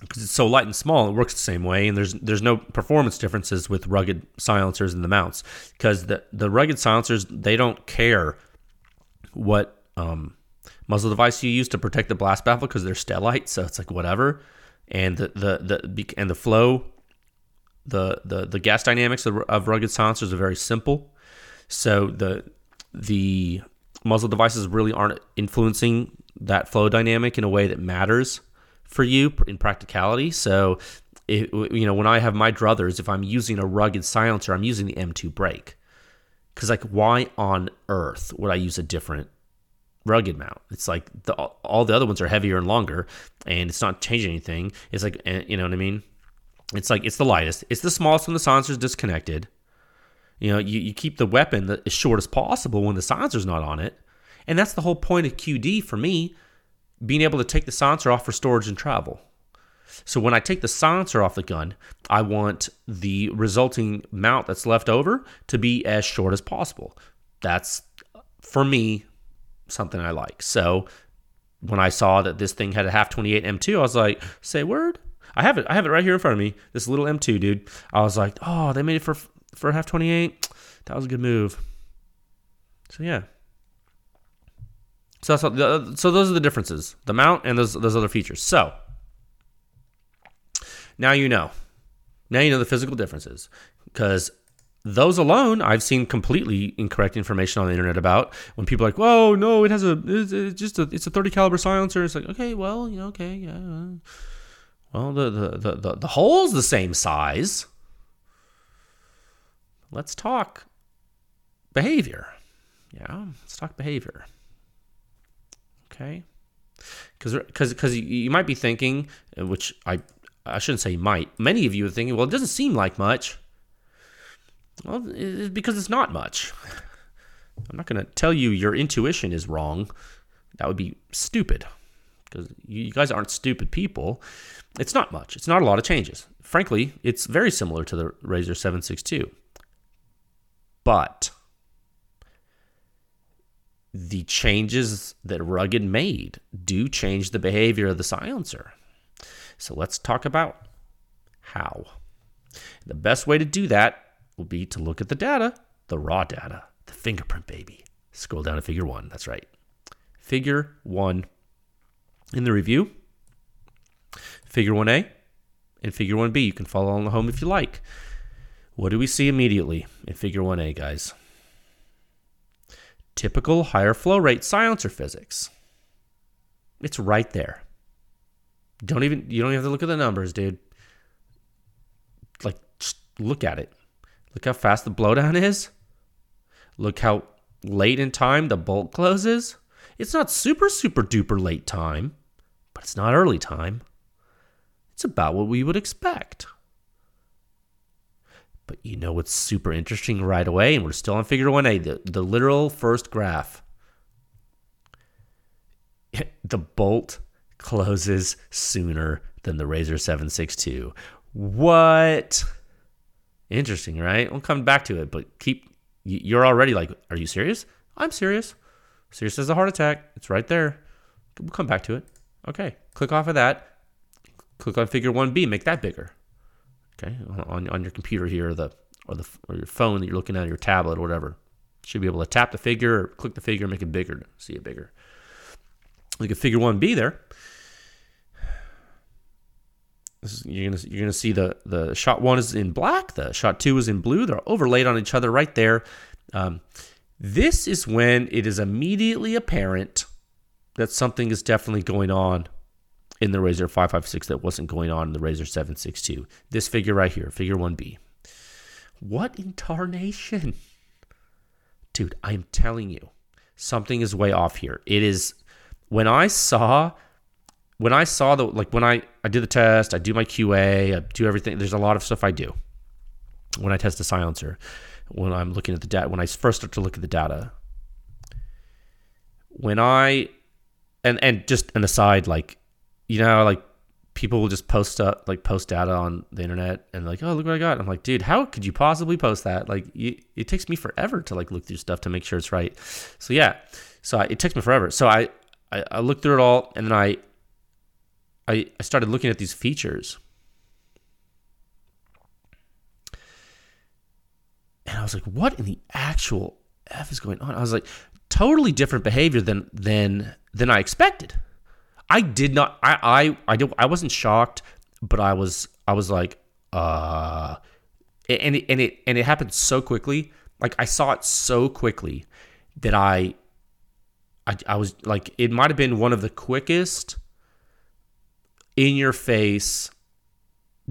because it's so light and small, it works the same way, and there's there's no performance differences with rugged silencers and the mounts because the the rugged silencers they don't care what um, muzzle device you use to protect the blast baffle because they're stellite, so it's like whatever, and the the, the and the flow, the the the gas dynamics of, rugged silencers are very simple, so the the muzzle devices really aren't influencing that flow dynamic in a way that matters for you in practicality. So, it, you know, when I have my druthers, if I'm using a rugged silencer, I'm using the M2 brake. Because, like, why on earth would I use a different rugged mount? It's like the, all the other ones are heavier and longer, and it's not changing anything. It's like, eh, you know what I mean? It's like it's the lightest. It's the smallest when the silencer is disconnected. You know, you, you keep the weapon as short as possible when the silencer's not on it. And that's the whole point of QD for me, being able to take the silencer off for storage and travel. So when I take the silencer off the gun, I want the resulting mount that's left over to be as short as possible. That's for me something I like. So when I saw that this thing had a half 28 M2, I was like, say word. I have it. I have it right here in front of me. This little M2, dude. I was like, oh, they made it for for a half 28. That was a good move. So yeah. So that's all, so those are the differences, the mount and those those other features. So now you know. Now you know the physical differences because those alone I've seen completely incorrect information on the internet about when people are like, "Whoa, no, it has a it's, it's just a it's a 30 caliber silencer." It's like, okay, well, you know, okay, yeah. Uh, well, the the the the, the hole's the same size. Let's talk behavior. Yeah, let's talk behavior. Okay, because because because you might be thinking, uh, which I I shouldn't say might. Many of you are thinking, well, it doesn't seem like much. Well, because it's not much. I'm not going to tell you your intuition is wrong. That would be stupid because you guys aren't stupid people. It's not much. It's not a lot of changes. Frankly, it's very similar to the Razor 762. But the changes that Rugged made do change the behavior of the silencer. So let's talk about how. The best way to do that will be to look at the data, the raw data, the fingerprint baby. Scroll down to figure one. That's right. Figure one in the review. Figure 1A and figure 1B. You can follow along home if you like. What do we see immediately in figure 1A, guys? Typical higher flow rate silencer physics. It's right there. Don't even you don't even have to look at the numbers, dude. Like just look at it. Look how fast the blowdown is. Look how late in time the bolt closes. It's not super super duper late time, but it's not early time. It's about what we would expect. But you know what's super interesting right away, and we're still on figure 1A, the, the literal first graph. the bolt closes sooner than the Razor 762. What? Interesting, right? We'll come back to it, but keep you're already like, are you serious? I'm serious. Serious as a heart attack. It's right there. We'll come back to it. Okay. Click off of that. Click on figure 1B, make that bigger okay, on, on your computer here or the or the or your phone that you're looking at, your tablet or whatever. Should be able to tap the figure or click the figure and make it bigger see it bigger. Look at figure 1B there. Is, you're gonna you're gonna see the the shot one is in black, the shot two is in blue. They're overlaid on each other right there. Um, this is when it is immediately apparent that something is definitely going on in the Razor 556 that wasn't going on in the Razor 762. This figure right here, figure 1B. What in tarnation? Dude, I'm telling you, something is way off here. It is when I saw when I saw the like when I I did the test, I do my QA, I do everything. There's a lot of stuff I do when I test a silencer. When I'm looking at the data, when I first start to look at the data, when I and and just an aside, like you know, like people will just post up like post data on the internet and like, oh, look what I got. I'm like, dude, how could you possibly post that? Like, you, it takes me forever to like look through stuff to make sure it's right. So yeah, so I, it takes me forever. So I, I, I through it all and then I, I, I started looking at these features. And I was like, what in the actual F is going on? I was like, totally different behavior than than than I expected. I did not. I I I, I wasn't shocked, but I was I was like, uh, and it, and it and it happened so quickly. Like I saw it so quickly that I, I, I was like, it might have been one of the quickest in your face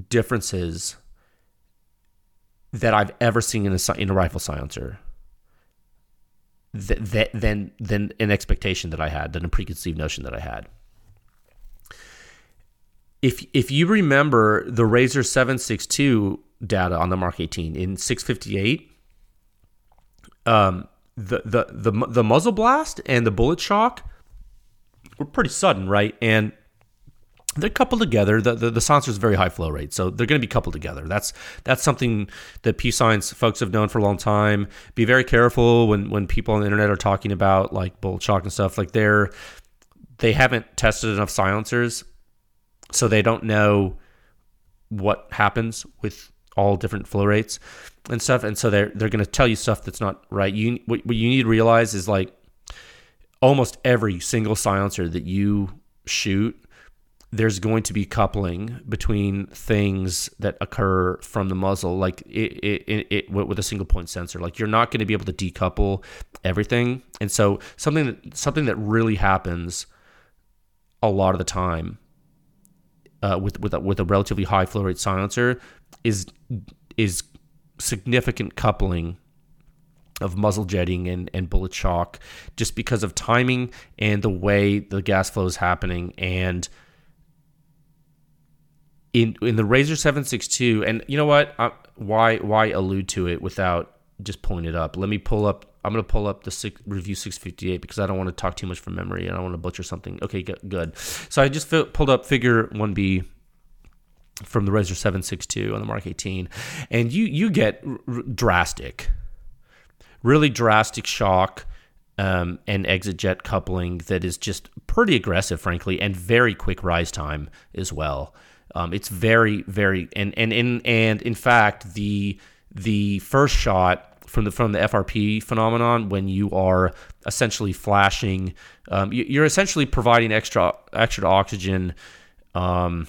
differences that I've ever seen in a in a rifle silencer. That than than an expectation that I had, than a preconceived notion that I had if if you remember the Razor 762 data on the Mark 18 in 658, um, the, the the the muzzle blast and the bullet shock were pretty sudden, right? And they're coupled together. The, the, the silencer is very high flow rate, so they're going to be coupled together. That's that's something that Pew Science folks have known for a long time. Be very careful when when people on the internet are talking about like bullet shock and stuff. Like they're they haven't tested enough silencers, so they don't know what happens with all different flow rates and stuff. And so they're they're going to tell you stuff that's not right. You what, what you need to realize is like almost every single silencer that you shoot there's going to be coupling between things that occur from the muzzle, like it, it, it, it, with a single point sensor. Like you're not going to be able to decouple everything, and so something that something that really happens a lot of the time uh, with with a, with a relatively high flow rate silencer is is significant coupling of muzzle jetting and, and bullet shock just because of timing and the way the gas flow is happening and in in the Razor 762 and you know what? I, why why allude to it without just pulling it up? Let me pull up I'm going to pull up the six, review 658 because I don't want to talk too much from memory and I want to butcher something. Okay good so I just pulled up figure 1b from the Razor 762 on the Mark 18 and you you get r- drastic really drastic shock um, and exit jet coupling that is just pretty aggressive frankly and very quick rise time as well um, it's very, very, and and in and in fact, the the first shot from the from the FRP phenomenon, when you are essentially flashing, um, you, are essentially providing extra extra oxygen. Um,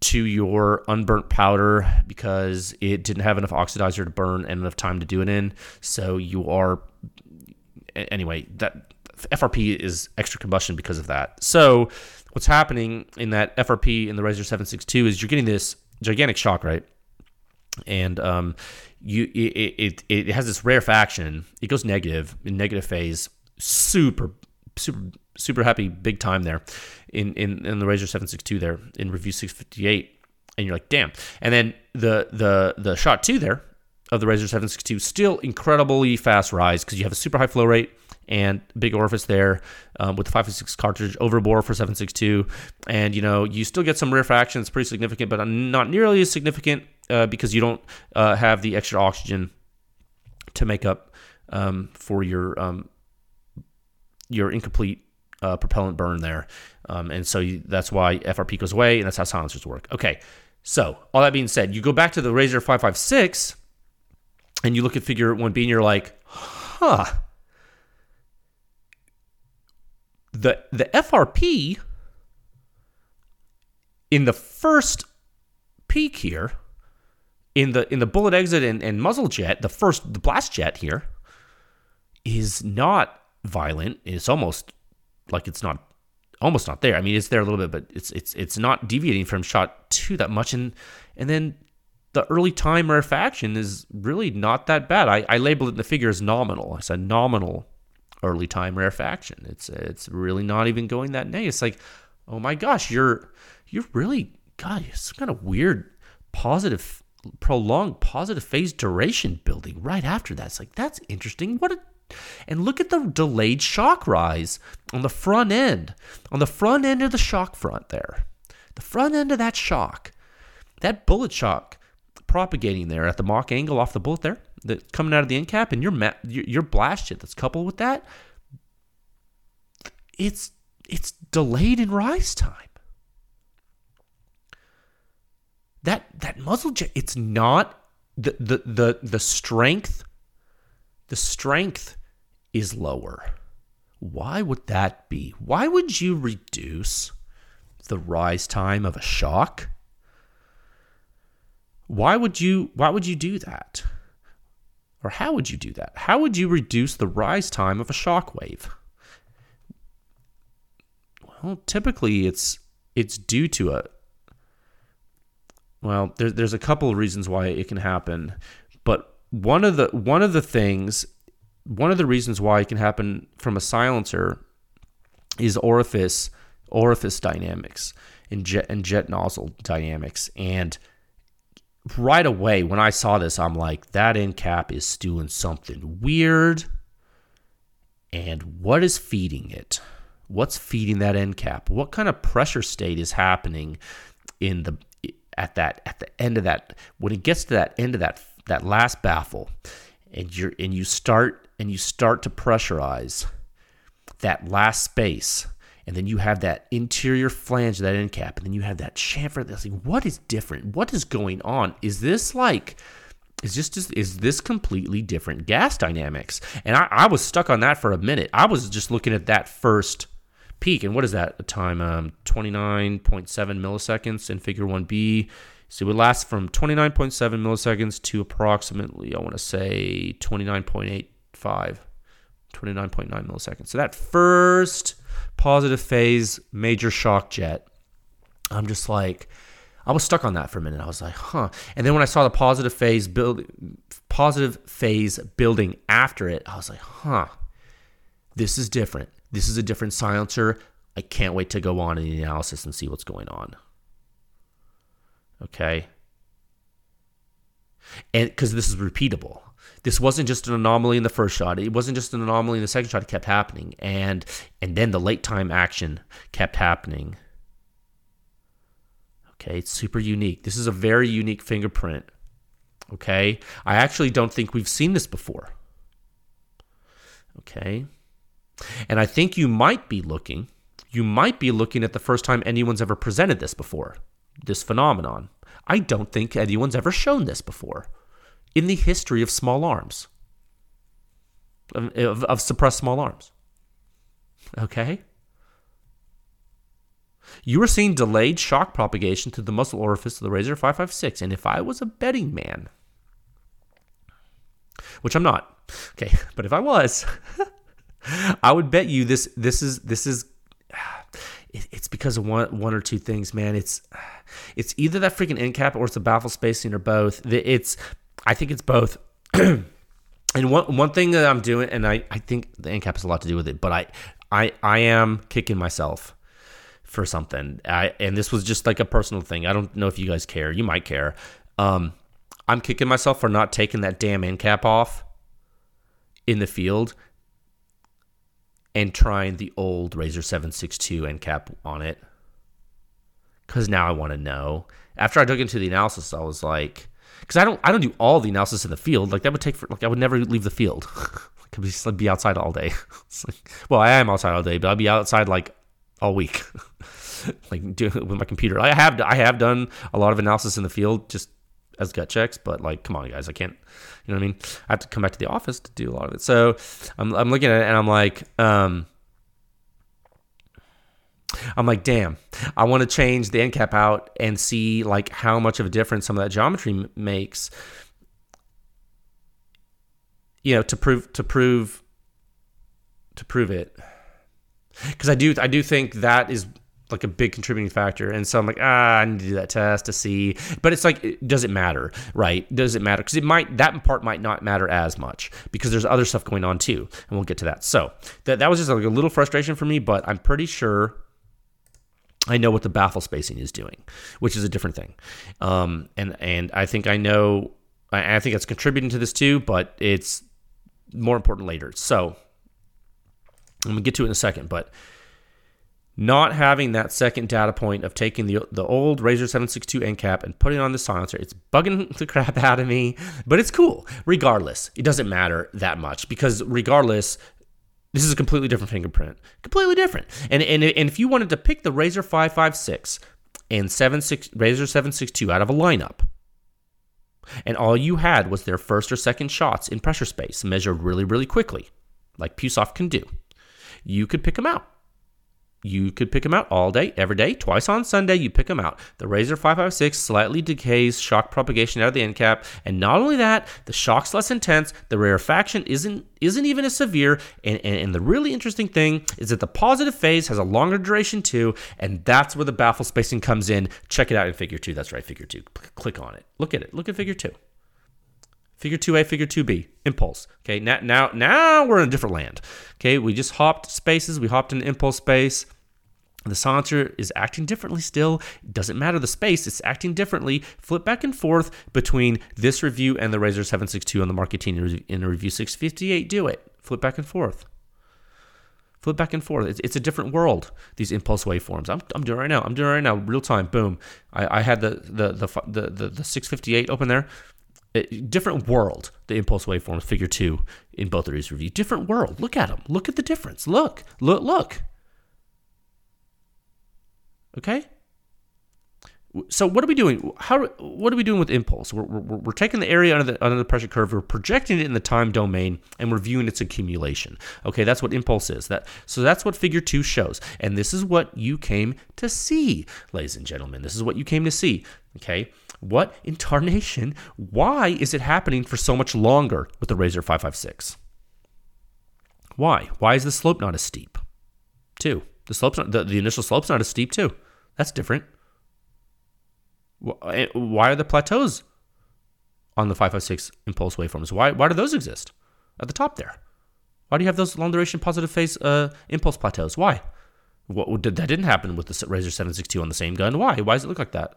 to your unburnt powder because it didn't have enough oxidizer to burn and enough time to do it in. So you are anyway that FRP is extra combustion because of that. So what's happening in that FRP in the Razor 762 is you're getting this gigantic shock, right? And um, you it, it it has this rarefaction. It goes negative in negative phase. Super super super happy big time there in in, in the Razor 762 there in review 658 and you're like damn and then the the the shot 2 there of the Razor 762 still incredibly fast rise because you have a super high flow rate and big orifice there um, with the 556 cartridge overbore for 762 and you know you still get some rarefaction it's pretty significant but not nearly as significant uh, because you don't uh, have the extra oxygen to make up um, for your um, your incomplete uh, propellant burn there. Um, and so you, that's why FRP goes away and that's how silencers work. Okay. So all that being said you go back to the Razor 556 and you look at figure 1B and you're like huh the the FRP in the first peak here in the in the bullet exit and, and muzzle jet, the first the blast jet here is not violent. It's almost like it's not almost not there. I mean, it's there a little bit, but it's it's it's not deviating from shot two that much. And and then the early time rarefaction is really not that bad. I, I labeled it in the figure as nominal. I said nominal early time rarefaction. It's it's really not even going that nay. It's like, oh my gosh, you're you're really God, it's kind of weird positive prolonged positive phase duration building right after that. It's like that's interesting. What a and look at the delayed shock rise on the front end. On the front end of the shock front there. The front end of that shock. That bullet shock propagating there at the Mach angle off the bullet there that coming out of the end cap and your ma- your, blast jet that's coupled with that, it's it's delayed in rise time. That that muzzle jet, it's not the the the the strength. The strength is lower. Why would that be? Why would you reduce the rise time of a shock? Why would you why would you do that? Or how would you do that? How would you reduce the rise time of a shock wave? Well, typically it's it's due to a well, there's there's a couple of reasons why it can happen, but one of the one of the things, one of the reasons why it can happen from a silencer is orifice orifice dynamics and jet and jet nozzle dynamics and right away when I saw this, I'm like, that end cap is doing something weird. And what is feeding it? What's feeding that end cap? What kind of pressure state is happening in the at that at the end of that when it gets to that end of that that last baffle and you're and you start and you start to pressurize that last space and then you have that interior flange that end cap, and then you have that chamfer. That's like, what is different? What is going on? Is this like, is this just, is this completely different gas dynamics? And I, I was stuck on that for a minute. I was just looking at that first peak, and what is that? A time, um, 29.7 milliseconds in Figure 1B. So it lasts from 29.7 milliseconds to approximately, I want to say 29.85, 29.9 milliseconds. So that first positive phase major shock jet. I'm just like, I was stuck on that for a minute. I was like, huh. And then when I saw the positive phase build, positive phase building after it, I was like, huh. This is different. This is a different silencer. I can't wait to go on in the analysis and see what's going on. Okay. And because this is repeatable this wasn't just an anomaly in the first shot. It wasn't just an anomaly in the second shot. It kept happening, and and then the late time action kept happening. Okay, it's super unique. This is a very unique fingerprint. Okay, I actually don't think we've seen this before. Okay, and I think you might be looking. You might be looking at the first time anyone's ever presented this before. This phenomenon. I don't think anyone's ever shown this before in the history of small arms, of, of, suppressed small arms. Okay? You are seeing delayed shock propagation to the muzzle orifice of the Razor 556. And if I was a betting man, which I'm not, okay, but if I was, I would bet you this this is this is it's because of one one or two things, man. It's it's either that freaking end cap or it's the baffle spacing or both. It's I think it's both. and one one thing that I'm doing, and I, I think the end cap has a lot to do with it, but I I I am kicking myself for something. I and this was just like a personal thing. I don't know if you guys care. You might care. Um, I'm kicking myself for not taking that damn end cap off in the field and trying the old Razor 762 end cap on it. Cause now I want to know. After I dug into the analysis, I was like, because I don't I don't do all the analysis in the field. Like that would take for, like I would never leave the field. I could like, be outside all day. Like, well, I am outside all day, but I'll be outside like all week, like with my computer. I have I have done a lot of analysis in the field just as gut checks, but like, come on, guys, I can't. You know what I mean? I have to come back to the office to do a lot of it. So I'm I'm looking at it and I'm like, um, I'm like, damn, I want to change the end cap out and see like how much of a difference some of that geometry m- makes. You know, to prove to prove to prove it, because I do I do think that is like a big contributing factor. And so I'm like, ah, I need to do that test to see. But it's like, does it matter, right? Does it matter? Because it might that part might not matter as much because there's other stuff going on too, and we'll get to that. So that that was just like a little frustration for me, but I'm pretty sure I know what the baffle spacing is doing, which is a different thing. Um, and and I think I know. I, I think it's contributing to this too, but it's more important later. So I'm gonna get to it in a second, but not having that second data point of taking the the old Razor 762 end cap and putting on the silencer, it's bugging the crap out of me, but it's cool. Regardless, it doesn't matter that much because regardless, this is a completely different fingerprint. Completely different. And, and, and if you wanted to pick the Razor 556 and 76, Razor 762 out of a lineup, and all you had was their first or second shots in pressure space measured really, really quickly, like Pusoff can do, you could pick them out you could pick them out all day, every day, twice on Sunday. You pick them out. The Razor 556 slightly decays shock propagation out of the end cap, and not only that, the shock's less intense. The rarefaction isn't isn't even as severe. And, and, and the really interesting thing is that the positive phase has a longer duration too, and that's where the baffle spacing comes in. Check it out in Figure Two. That's right, Figure Two. Click on it. Look at it. Look at Figure Two. Figure 2A, figure 2B, impulse. Okay, now now now we're in a different land. Okay, we just hopped spaces, we hopped into impulse space. The silencer is acting differently still. It doesn't matter the space, it's acting differently. Flip back and forth between this review and the Razor 762 on the Marketing 18 in review 658. Do it. Flip back and forth. Flip back and forth. It's, a different world, these impulse waveforms. I'm, I'm doing right now. I'm doing right now, real time. Boom. I, I had the, the, the, the, the, the 658 open there. It, different world, the impulse waveforms, figure two in both of these reviews. Different world. Look at them. Look at the difference. Look. Look. Look. Okay? So what are we doing? How what are we doing with impulse? We're, we're, we're, taking the area under the under the pressure curve, we're projecting it in the time domain, and we're viewing its accumulation. Okay, that's what impulse is. That so that's what Figure Two shows, and this is what you came to see, ladies and gentlemen. This is what you came to see. Okay, what in tarnation? Why is it happening for so much longer with the Razor Five Five Six? Why? Why is the slope not as steep? Two. The slope's not, the, the initial slope's not as steep too. That's different. Eh, why are the plateaus on the 556 impulse waveforms? Why, why do those exist at the top there? Why do you have those long duration positive phase uh, impulse plateaus? Why? What that didn't happen with the Razor 762 on the same gun? Why? Why does it look like that?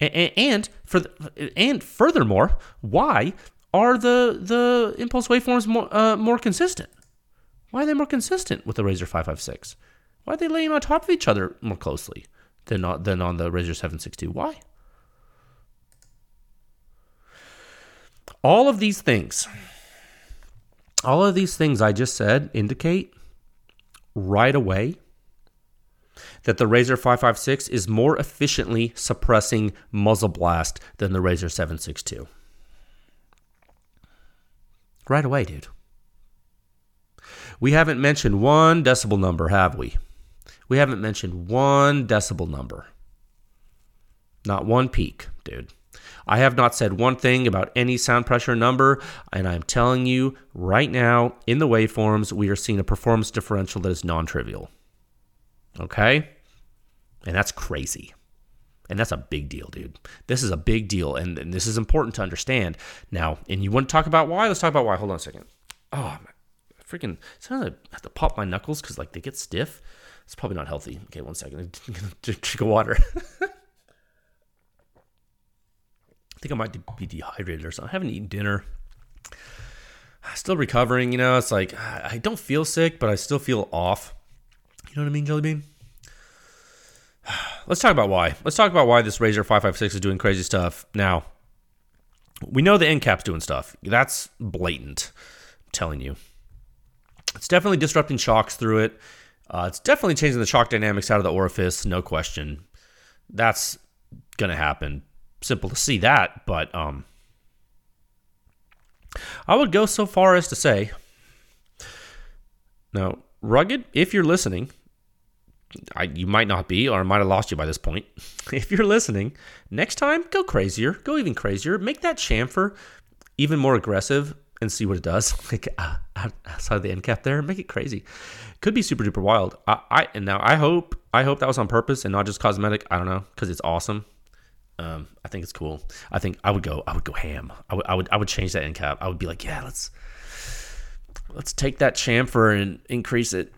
And, and for the, and furthermore, why are the the impulse waveforms more uh, more consistent? Why are they more consistent with the Razor 556? Why are they laying on top of each other more closely than on, than on the Razor 762? Why? All of these things, all of these things I just said indicate right away that the Razor 556 is more efficiently suppressing muzzle blast than the Razor 762. Right away, dude. We haven't mentioned one decibel number, have we? We haven't mentioned one decibel number. Not one peak, dude. I have not said one thing about any sound pressure number, and I'm telling you right now, in the waveforms, we are seeing a performance differential that is non trivial. Okay? And that's crazy. And that's a big deal, dude. This is a big deal, and, and this is important to understand. Now, and you want to talk about why? Let's talk about why. Hold on a second. Oh, freaking sometimes I have to pop my knuckles because like they get stiff. It's probably not healthy. Okay, one second. I'm drink of water. I think I might be dehydrated or something. I haven't eaten dinner. Still recovering, you know. It's like I don't feel sick, but I still feel off. You know what I mean, Jelly Bean? Let's talk about why. Let's talk about why this Razor 556 is doing crazy stuff. Now, we know the end cap's doing stuff. That's blatant. I'm telling you. It's definitely disrupting shocks through it. Uh, it's definitely changing the shock dynamics out of the orifice, no question. That's gonna happen. Simple to see that, but um, I would go so far as to say, now, rugged, if you're listening, I, you might not be, or I might have lost you by this point. If you're listening, next time, go crazier. Go even crazier. Make that chamfer even more aggressive and see what it does. Like uh, outside the end cap there, make it crazy. Could be super duper wild. I, I and now I hope I hope that was on purpose and not just cosmetic. I don't know because it's awesome. Um, I think it's cool. I think I would go. I would go ham. I would. I would. I would change that end cap. I would be like, yeah, let's let's take that chamfer and increase it,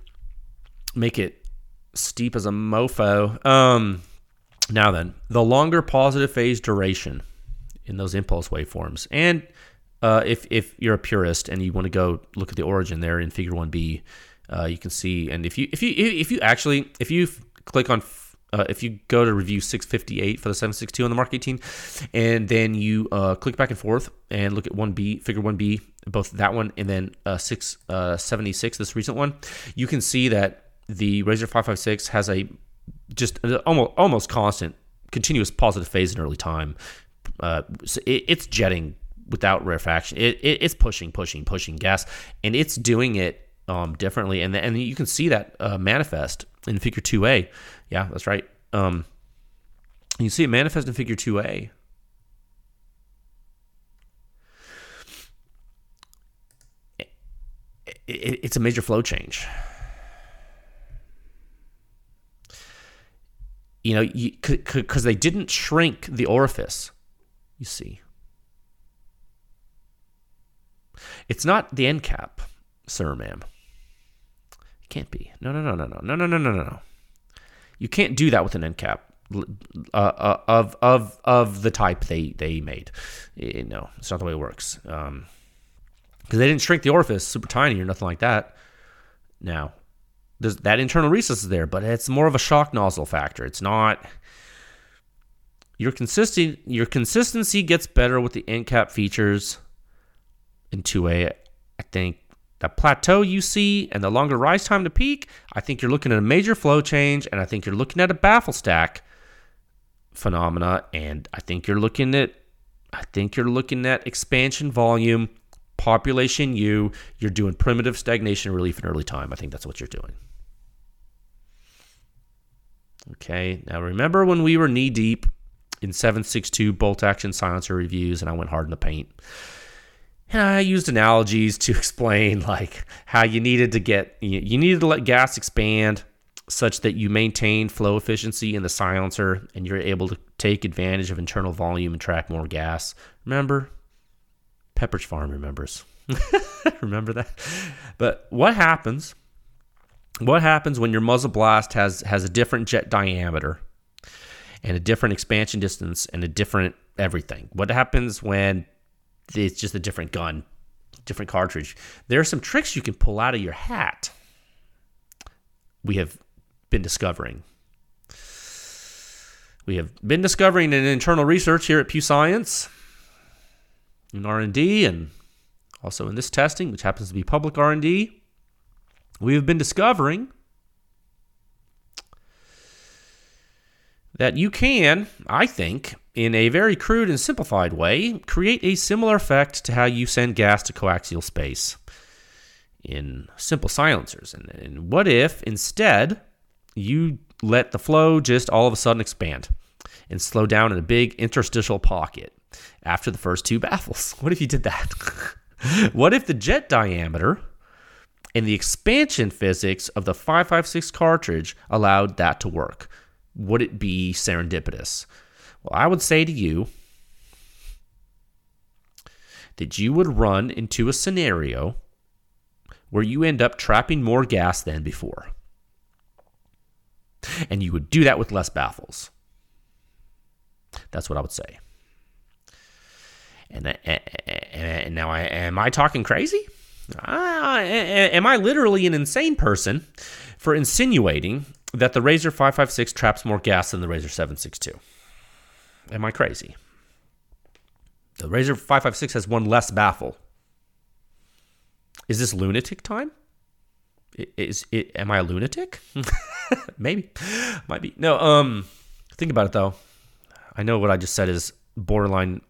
make it steep as a mofo. Um, now then, the longer positive phase duration in those impulse waveforms, and uh, if if you're a purist and you want to go look at the origin there in Figure One B, uh, you can see. And if you if you if you actually if you click on uh, if you go to review 658 for the 762 on the Mark 18, and then you uh, click back and forth and look at 1B, figure 1B, both that one and then uh, 676, uh, this recent one, you can see that the Razor 556 has a just almost almost constant, continuous positive phase in early time. Uh, so it, it's jetting without rarefaction. It, it, it's pushing, pushing, pushing gas, and it's doing it um, differently. And and you can see that uh, manifest in Figure Two A. Yeah, that's right. Um, you see it manifest in Figure Two A. it's a major flow change. You know, because they didn't shrink the orifice. You see. It's not the end cap, sir, ma'am. can't be. No, no, no, no, no, no, no, no, no, no. You can't do that with an end cap uh, uh, of of of the type they they made. No, it's not the way it works. Um, because they didn't shrink the orifice super tiny or nothing like that. Now, there's that internal recess is there, but it's more of a shock nozzle factor. It's not your consistent your consistency gets better with the end cap features in 2A. I think the plateau you see and the longer rise time to peak, I think you're looking at a major flow change, and I think you're looking at a baffle stack phenomena, and I think you're looking at I think you're looking at expansion volume, population U. You're doing primitive stagnation relief in early time. I think that's what you're doing. Okay, now remember when we were knee deep in 762 bolt action silencer reviews and I went hard in the paint. And I used analogies to explain like how you needed to get you needed to let gas expand such that you maintain flow efficiency in the silencer and you're able to take advantage of internal volume and track more gas. Remember? Pepperidge Farm remembers. Remember that? But what happens what happens when your muzzle blast has has a different jet diameter and a different expansion distance and a different everything? What happens when it's just a different gun, different cartridge? There are some tricks you can pull out of your hat. We have been discovering. We have been discovering in internal research here at Pew Science, in R&D, and also in this testing, which happens to be public R&D we have been discovering that you can, I think, in a very crude and simplified way, create a similar effect to how you send gas to coaxial space in simple silencers. And, and what if instead you let the flow just all of a sudden expand and slow down in a big interstitial pocket after the first two baffles? What if you did that? what if the jet diameter and the expansion physics of the 556 cartridge allowed that to work. Would it be serendipitous? Well, I would say to you that you would run into a scenario where you end up trapping more gas than before. And you would do that with less baffles. That's what I would say. And, and now, I, am I talking crazy? Am I literally an insane person for insinuating that the Razor 556 traps more gas than the Razor 762? Am I crazy? The Razor 556 has one less baffle. Is this lunatic time? Is it? Am I a lunatic? Maybe, might be. No. Um, think about it though. I know what I just said is borderline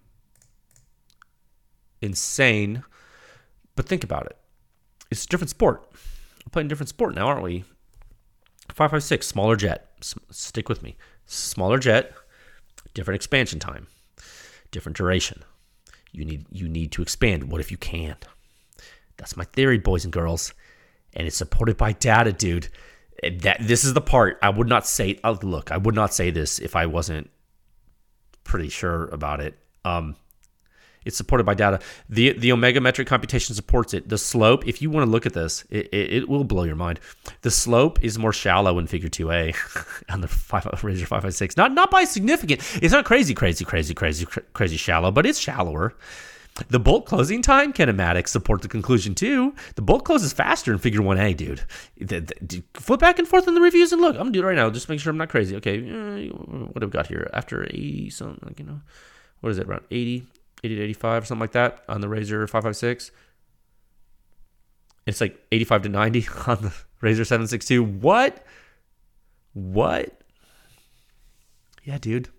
insane but think about it. It's a different sport. We're playing a different sport now, aren't we? 556, smaller jet. S- stick with me. Smaller jet, different expansion time, different duration. You need you need to expand. What if you can't? That's my theory, boys and girls, and it's supported by data, dude. That this is the part I would not say. Uh, look, I would not say this if I wasn't pretty sure about it. Um, it's supported by data. The the omega metric computation supports it. The slope, if you want to look at this, it, it, it will blow your mind. The slope is more shallow in Figure 2A on the five, Razor 556. Not not by significant. It's not crazy, crazy, crazy, crazy, crazy shallow, but it's shallower. The bolt closing time kinematics support the conclusion too. The bolt closes faster in Figure 1A, dude. The, the, flip back and forth in the reviews and look. I'm gonna do it right now. Just make sure I'm not crazy. Okay, uh, what have we got here? After 80, something like you know, what is it? Around 80. 80 to 85 or something like that on the Razor 556. It's like 85 to 90 on the Razor 762. What? What? Yeah, dude.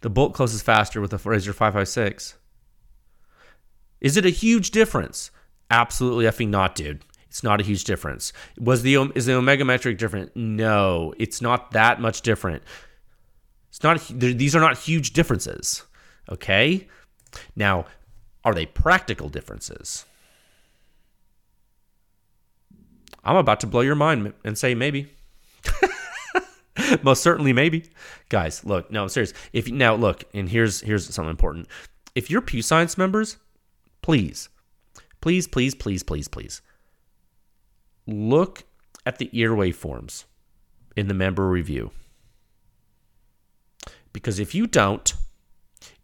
The bolt closes faster with the Razor 556. Is it a huge difference? Absolutely effing not, dude. It's not a huge difference. Was the is the Omega metric different? No, it's not that much different. It's not. These are not huge differences. Okay? Now, are they practical differences? I'm about to blow your mind and say maybe. Most certainly maybe. Guys, look, no, I'm serious. If now look, and here's here's something important. If you're Pew Science members, please, please, please, please, please, please look at the ear waveforms in the member review. Because if you don't,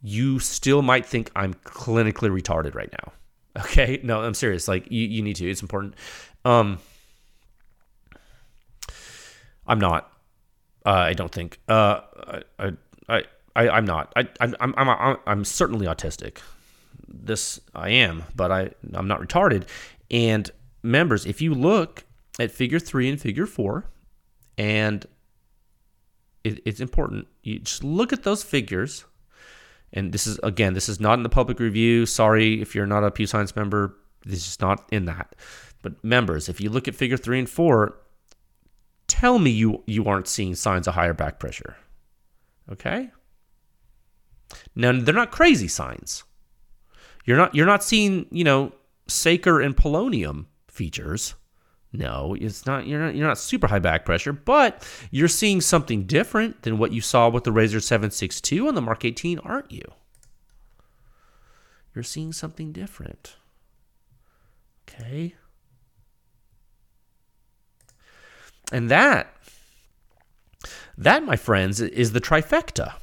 you still might think I'm clinically retarded right now. Okay? No, I'm serious. Like you, you need to. It's important. Um I'm not. Uh, I don't think. Uh, I, I, I, I'm not. I, I'm, I'm, I'm, I'm certainly autistic. This I am, but I, I'm not retarded. And members, if you look at Figure Three and Figure Four, and it, it's important, you just look at those figures. And this is again, this is not in the public review. Sorry if you're not a Pew Science member. This is not in that. But members, if you look at Figure Three and Four, tell me you you aren't seeing signs of higher back pressure. Okay? Now they're not crazy signs. You're not you're not seeing, you know, Saker and polonium features. No, it's not you're not you're not super high back pressure, but you're seeing something different than what you saw with the Razor 762 on the Mark 18, aren't you? You're seeing something different. Okay? And that, that, my friends, is the trifecta.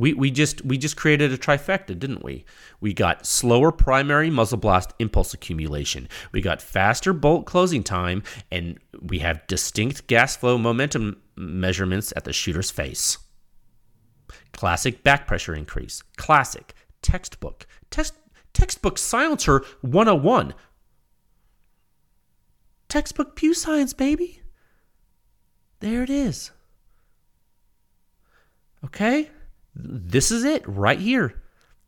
We, we just we just created a trifecta, didn't we? We got slower primary muzzle blast impulse accumulation. We got faster bolt closing time, and we have distinct gas flow momentum measurements at the shooter's face. Classic back pressure increase. Classic textbook. Text textbook silencer 101 Textbook Pew Science, baby. There it is. Okay? This is it right here.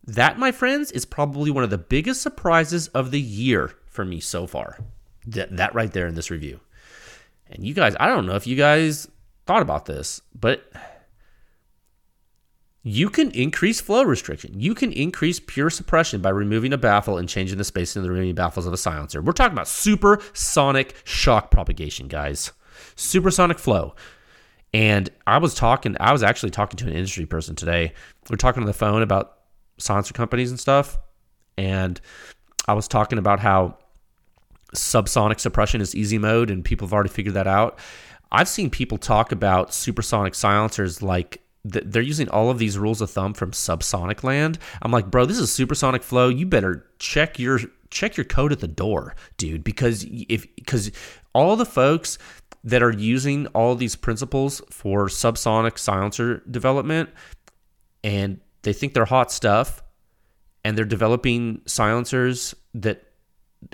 That, my friends, is probably one of the biggest surprises of the year for me so far. That, that right there in this review. And you guys, I don't know if you guys thought about this, but you can increase flow restriction. You can increase pure suppression by removing a baffle and changing the spacing of the remaining baffles of a silencer. We're talking about supersonic shock propagation, guys. Supersonic flow. And I was talking, I was actually talking to an industry person today. We are talking on the phone about silencer companies and stuff. And I was talking about how subsonic suppression is easy mode and people have already figured that out. I've seen people talk about supersonic silencers like they're using all of these rules of thumb from subsonic land. I'm like, bro, this is supersonic flow. You better check your check your code at the door, dude, because if because all the folks that are using all these principles for subsonic silencer development and they think they're hot stuff and they're developing silencers that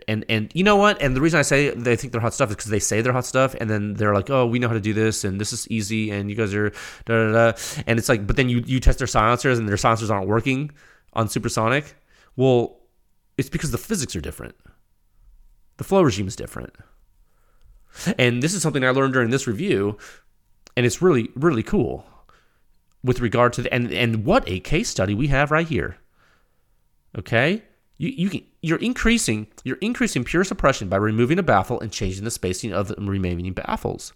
and and you know what? And the reason I say they think they're hot stuff is because they say they're hot stuff, and then they're like, "Oh, we know how to do this, and this is easy, and you guys are da da da." And it's like, but then you you test their silencers, and their silencers aren't working on supersonic. Well, it's because the physics are different. The flow regime is different. And this is something I learned during this review, and it's really really cool with regard to the and and what a case study we have right here. Okay, you, you can, you're increasing you're increasing pure suppression by removing a baffle and changing the spacing of the remaining baffles.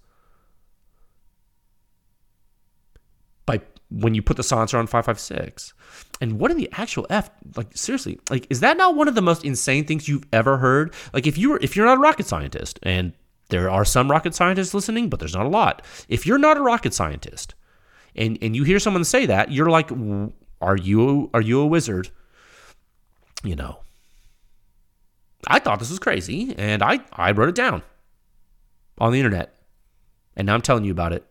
By when you put the silencer on 556. And what in the actual F like seriously, like is that not one of the most insane things you've ever heard? Like if you were if you're not a rocket scientist and there are some rocket scientists listening, but there's not a lot. If you're not a rocket scientist and and you hear someone say that, you're like are you are you a wizard? you know, I thought this was crazy and I, I wrote it down on the internet. And now I'm telling you about it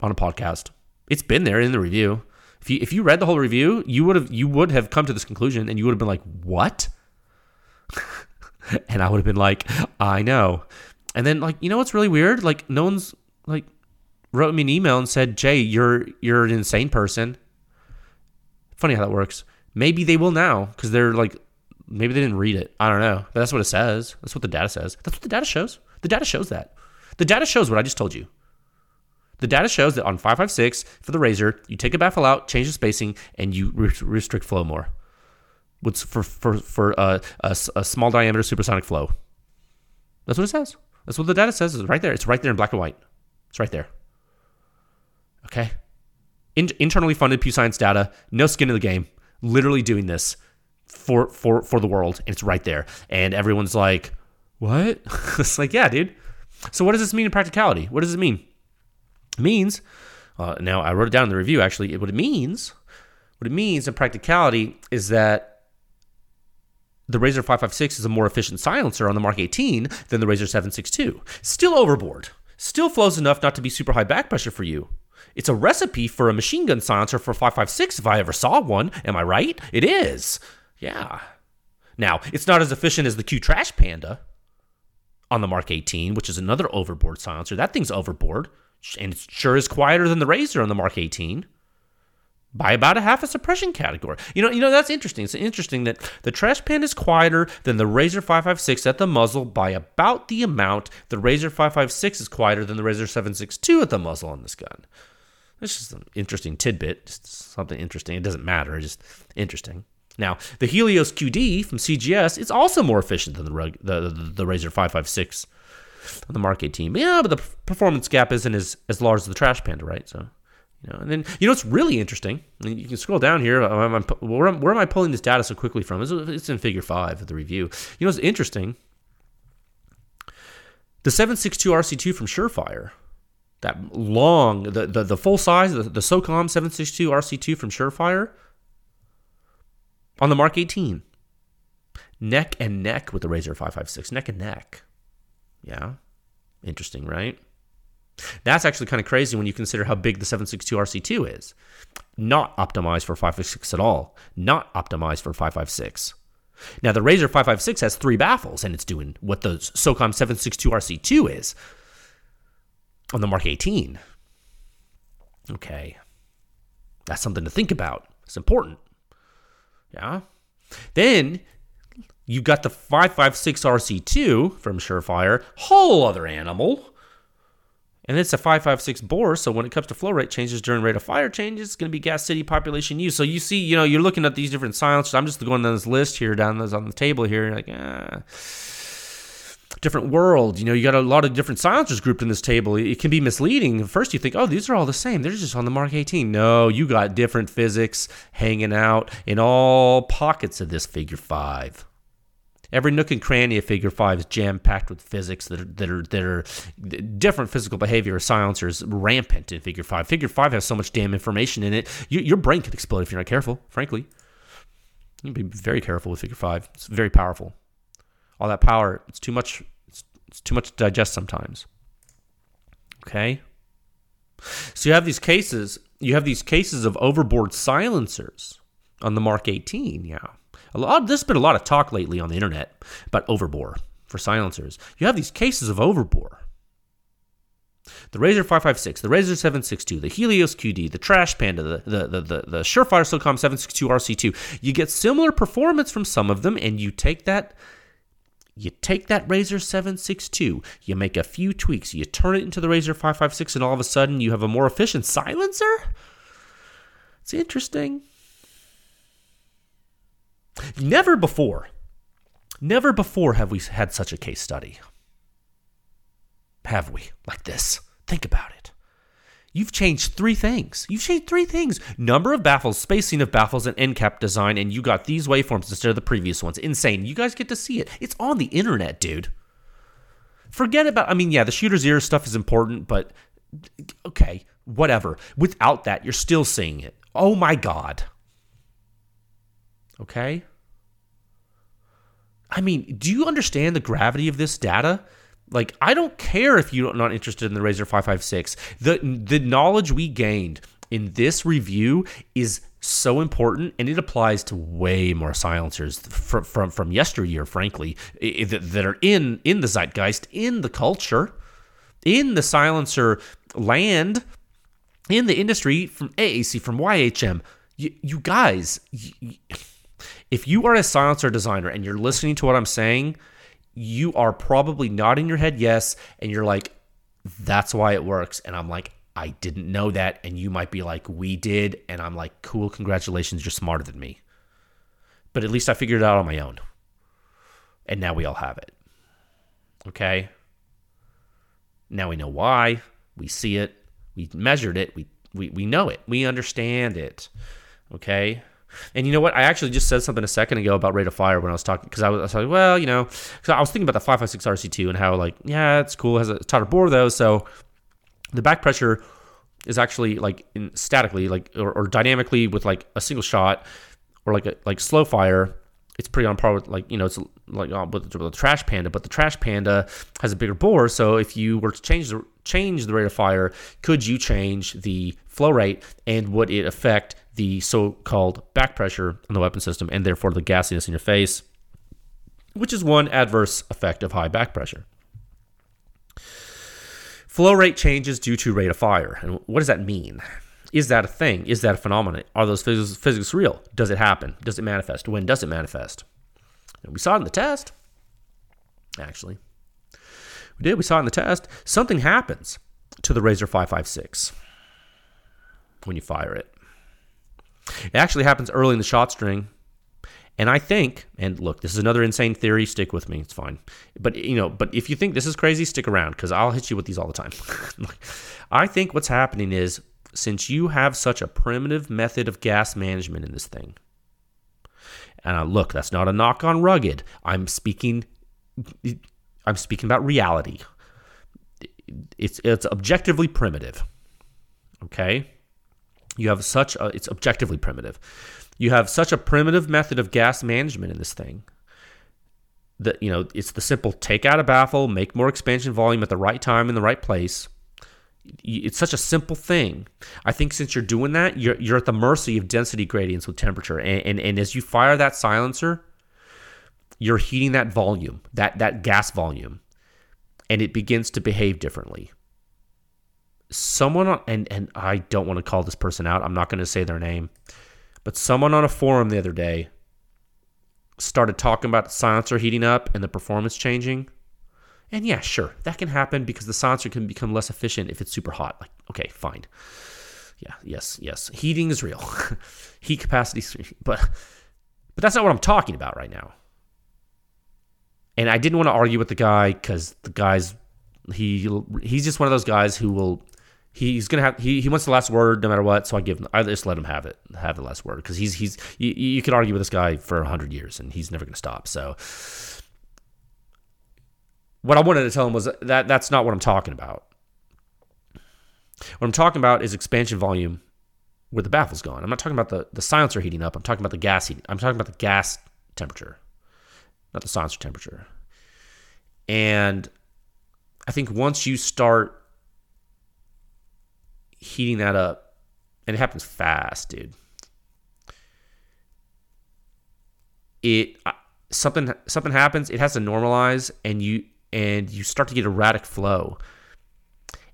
on a podcast. It's been there in the review. If you if you read the whole review, you would have you would have come to this conclusion and you would have been like, "What?" and I would have been like, "I know." And then like, you know what's really weird? Like no one's like wrote me an email and said, "Jay, you're you're an insane person." Funny how that works. Maybe they will now because they're like Maybe they didn't read it. I don't know. But that's what it says. That's what the data says. That's what the data shows. The data shows that. The data shows what I just told you. The data shows that on 556 for the razor, you take a baffle out, change the spacing, and you re- restrict flow more. What's for for for uh, a, a, a, small diameter supersonic flow? That's what it says. That's what the data says. It's right there. It's right there in black and white. It's right there. Okay. In, internally funded Pew Science data, no skin in the game. Literally doing this for for for the world and it's right there and everyone's like What? it's like, yeah, dude. So what does this mean in practicality? What does it mean? It means, uh, now I wrote it down in the review actually, what it means, what it means in practicality is that the Razor 556 is a more efficient silencer on the Mark 18 than the Razor 762. Still overboard. Still flows enough not to be super high back pressure for you. It's a recipe for a machine gun silencer for 556 if I ever saw one. Am I right? It is. Yeah. Now, it's not as efficient as the Q Trash Panda on the Mark 18, which is another overboard silencer. That thing's overboard, and it sure is quieter than the Razor on the Mark 18 by about a half a suppression category. You know, you know that's interesting. It's interesting that the Trash Panda is quieter than the Razor 556 at the muzzle by about the amount the Razor 556 is quieter than the Razor 762 at the muzzle on this gun. It's just an interesting tidbit, just something interesting. It doesn't matter, it's just interesting. Now, the Helios QD from CGS is also more efficient than the the, the, the Razor 556 on the Mark 18. Yeah, but the performance gap isn't as, as large as the Trash Panda, right? So, you know, and then you know what's really interesting. you can scroll down here. Uh, I'm, I'm, where, am, where, am I pulling this data so quickly from? It's, it's in Figure Five of the review. You know what's interesting? The 762 RC2 from Surefire, that long, the the, the full size, the, the SOCOM 762 RC2 from Surefire, on the Mark 18, neck and neck with the Razor 556, neck and neck. Yeah, interesting, right? That's actually kind of crazy when you consider how big the 762 RC2 is. Not optimized for 556 at all. Not optimized for 556. Now, the Razor 556 has three baffles, and it's doing what the SOCOM 762 RC2 is on the Mark 18. Okay. That's something to think about. It's important. Yeah. Then you got the 556 RC2 from Surefire, whole other animal. And it's a 556 bore, so when it comes to flow rate changes during rate of fire changes, it's going to be gas city population use. So you see, you know, you're looking at these different silencers. I'm just going down this list here, down this on the table here, like, ah, different world. You know, you got a lot of different silencers grouped in this table. It can be misleading. First, you think, oh, these are all the same. They're just on the Mark 18. No, you got different physics hanging out in all pockets of this figure five. Every nook and cranny of Figure Five is jam packed with physics that are that are that are different physical behavior silencers rampant in Figure Five. Figure Five has so much damn information in it, you, your brain could explode if you're not careful. Frankly, you be very careful with Figure Five. It's very powerful. All that power, it's too much. It's, it's too much to digest sometimes. Okay. So you have these cases. You have these cases of overboard silencers on the Mark 18. Yeah. Lot. There's been a lot of talk lately on the internet about overbore for silencers. You have these cases of overbore. The Razor 556, the Razor 762, the Helios QD, the Trash Panda, the, the, the, the, the Surefire SOCOM 762 RC2. You get similar performance from some of them, and you take that you take that Razor 762, you make a few tweaks, you turn it into the Razor 556, and all of a sudden you have a more efficient silencer? It's interesting. Never before, never before have we had such a case study. Have we? Like this. Think about it. You've changed three things. You've changed three things. Number of baffles, spacing of baffles, and end cap design, and you got these waveforms instead of the previous ones. Insane. You guys get to see it. It's on the internet, dude. Forget about, I mean, yeah, the shooter's ear stuff is important, but okay, whatever. Without that, you're still seeing it. Oh my God. Okay? I mean, do you understand the gravity of this data? Like, I don't care if you're not interested in the Razor 556. The the knowledge we gained in this review is so important, and it applies to way more silencers from from, from yesteryear, frankly, that are in in the zeitgeist, in the culture, in the silencer land, in the industry, from AAC, from YHM. You, you guys. You, if you are a silencer designer and you're listening to what I'm saying, you are probably nodding your head yes, and you're like, that's why it works. And I'm like, I didn't know that. And you might be like, we did. And I'm like, cool, congratulations, you're smarter than me. But at least I figured it out on my own. And now we all have it. Okay? Now we know why. We see it. We measured it. We, we, we know it. We understand it. Okay? And you know what? I actually just said something a second ago about rate of fire when I was talking because I was, like, well, you know, because I was thinking about the 556 RC2 and how like, yeah, it's cool, it has a tighter bore though, so the back pressure is actually like in statically, like or, or dynamically with like a single shot or like a like slow fire. It's pretty on par with like you know it's like uh, with, with the Trash Panda, but the Trash Panda has a bigger bore. So if you were to change the change the rate of fire, could you change the flow rate and would it affect the so-called back pressure on the weapon system and therefore the gassiness in your face, which is one adverse effect of high back pressure. Flow rate changes due to rate of fire. And what does that mean? Is that a thing? Is that a phenomenon? Are those physics, physics real? Does it happen? Does it manifest? When does it manifest? And we saw it in the test, actually. We did. We saw it in the test. Something happens to the Razor 556 when you fire it. It actually happens early in the shot string. And I think, and look, this is another insane theory. Stick with me; it's fine. But you know, but if you think this is crazy, stick around because I'll hit you with these all the time. I think what's happening is since you have such a primitive method of gas management in this thing, and uh, look, that's not a knock on rugged. I'm speaking, I'm speaking about reality. It's it's objectively primitive. Okay, you have such a, it's objectively primitive. You have such a primitive method of gas management in this thing that, you know, it's the simple take out a baffle, make more expansion volume at the right time in the right place. It's such a simple thing. I think since you're doing that, you're, you're at the mercy of density gradients with temperature. And, and, and as you fire that silencer, you're heating that volume, that, that gas volume, and it begins to behave differently someone and and I don't want to call this person out. I'm not going to say their name, but someone on a forum the other day started talking about the silencer heating up and the performance changing. And yeah, sure, that can happen because the silencer can become less efficient if it's super hot. Like, okay, fine. Yeah, yes, yes. Heating is real. Heat capacity, but but that's not what I'm talking about right now. And I didn't want to argue with the guy because the guy's he he's just one of those guys who will he's gonna have he, he wants the last word no matter what. So I give him I just let him have it have the last word because he's he's you, you could argue with this guy for hundred years and he's never gonna stop. So what I wanted to tell him was that that's not what I'm talking about. What I'm talking about is expansion volume where the baffle's gone. I'm not talking about the, the silencer heating up. I'm talking about the gas heating. I'm talking about the gas temperature, not the silencer temperature. And I think once you start heating that up, and it happens fast, dude. It something something happens. It has to normalize, and you and you start to get erratic flow.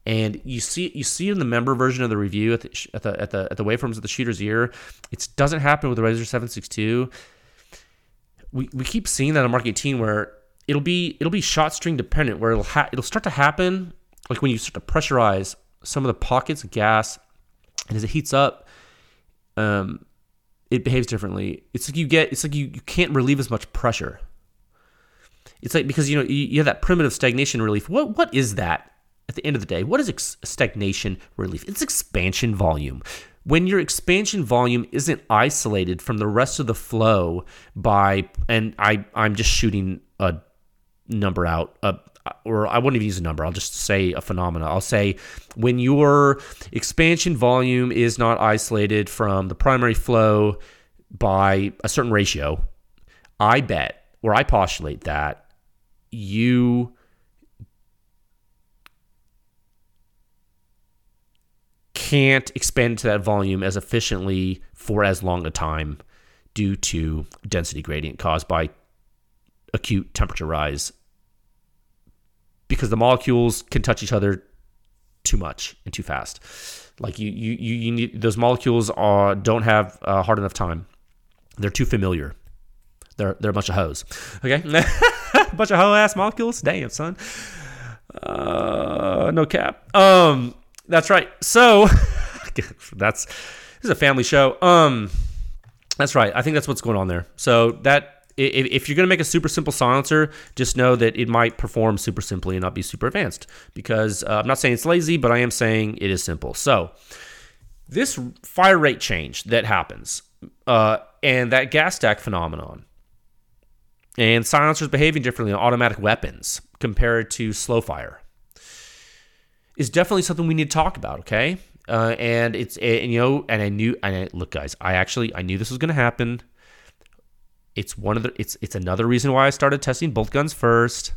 And you see you see in the member version of the review at the at the at the, at the waveforms of the shooter's ear, it doesn't happen with the Razor 762. We, we keep seeing that on Mark 18 where it'll be it'll be shot string dependent where it'll ha- it'll start to happen like when you start to pressurize some of the pockets of gas, and as it heats up, um, it behaves differently. It's like you get, it's like you, you can't relieve as much pressure. It's like because you know you, you have that primitive stagnation relief. What what is that? At the end of the day, what is ex- stagnation relief? It's expansion volume. When your expansion volume isn't isolated from the rest of the flow by, and I I'm just shooting a number out, a or I wouldn't even use a number. I'll just say a phenomena. I'll say when your expansion volume is not isolated from the primary flow by a certain ratio, I bet or I postulate that you can't expand to that volume as efficiently for as long a time due to density gradient caused by acute temperature rise because the molecules can touch each other too much and too fast. Like you, you, you you need those molecules are don't have uh, hard enough time. They're too familiar. They're they're a bunch of hoes. Okay, a bunch of hoe ass molecules. Damn son. Uh, no cap. Um, that's right. So that's this is a family show. Um, that's right. I think that's what's going on there. So that if you're going to make a super simple silencer, just know that it might perform super simply and not be super advanced. Because uh, I'm not saying it's lazy, but I am saying it is simple. So, this fire rate change that happens uh, and that gas stack phenomenon, and silencers behaving differently on automatic weapons compared to slow fire, is definitely something we need to talk about. Okay, uh, and it's and, you know, and I knew, and I, look, guys, I actually I knew this was going to happen. It's one of the it's it's another reason why I started testing bolt guns first.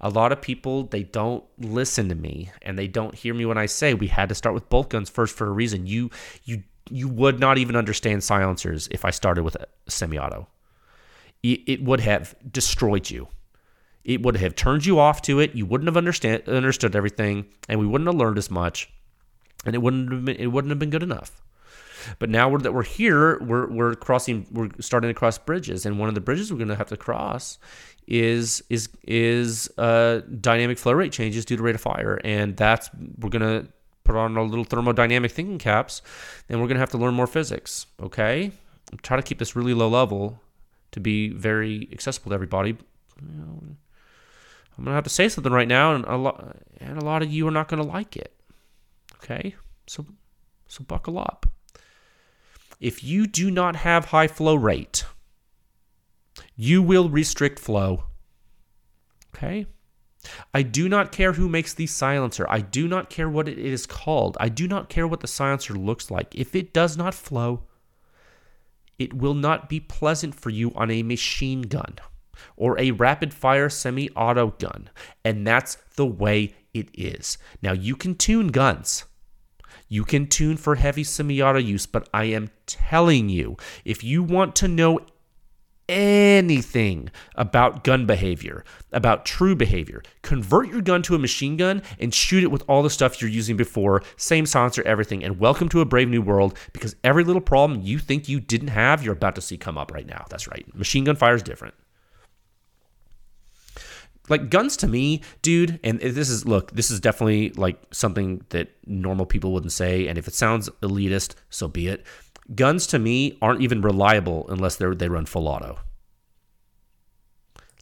A lot of people they don't listen to me and they don't hear me when I say we had to start with bolt guns first for a reason. You you you would not even understand silencers if I started with a semi-auto. It, it would have destroyed you. It would have turned you off to it. You wouldn't have understand understood everything, and we wouldn't have learned as much, and it wouldn't have been, it wouldn't have been good enough. But now we're, that we're here, we're, we're crossing, we're starting to cross bridges, and one of the bridges we're going to have to cross is is is uh, dynamic flow rate changes due to rate of fire, and that's we're going to put on our little thermodynamic thinking caps, and we're going to have to learn more physics. Okay, try to keep this really low level to be very accessible to everybody. I'm gonna have to say something right now, and a lot and a lot of you are not gonna like it. Okay, so so buckle up. If you do not have high flow rate, you will restrict flow. Okay? I do not care who makes the silencer. I do not care what it is called. I do not care what the silencer looks like. If it does not flow, it will not be pleasant for you on a machine gun or a rapid fire semi auto gun. And that's the way it is. Now, you can tune guns. You can tune for heavy semi auto use, but I am telling you, if you want to know anything about gun behavior, about true behavior, convert your gun to a machine gun and shoot it with all the stuff you're using before, same silencer, everything, and welcome to a brave new world because every little problem you think you didn't have, you're about to see come up right now. That's right. Machine gun fire is different. Like guns to me, dude, and this is look, this is definitely like something that normal people wouldn't say, and if it sounds elitist, so be it. Guns to me aren't even reliable unless they they run full auto.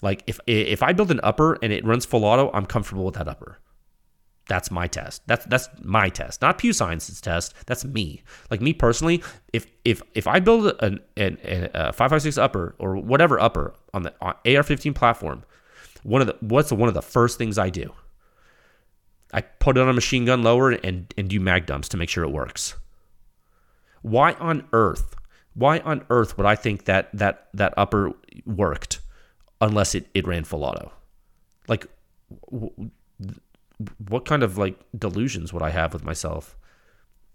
Like if if I build an upper and it runs full auto, I'm comfortable with that upper. That's my test. That's that's my test, not Pew Science's test. That's me. Like me personally, if if if I build an an, a 556 upper or whatever upper on the AR15 platform one of the what's one of the first things I do? I put it on a machine gun lower and and do mag dumps to make sure it works. Why on earth? Why on earth would I think that that that upper worked unless it, it ran full auto? Like what kind of like delusions would I have with myself?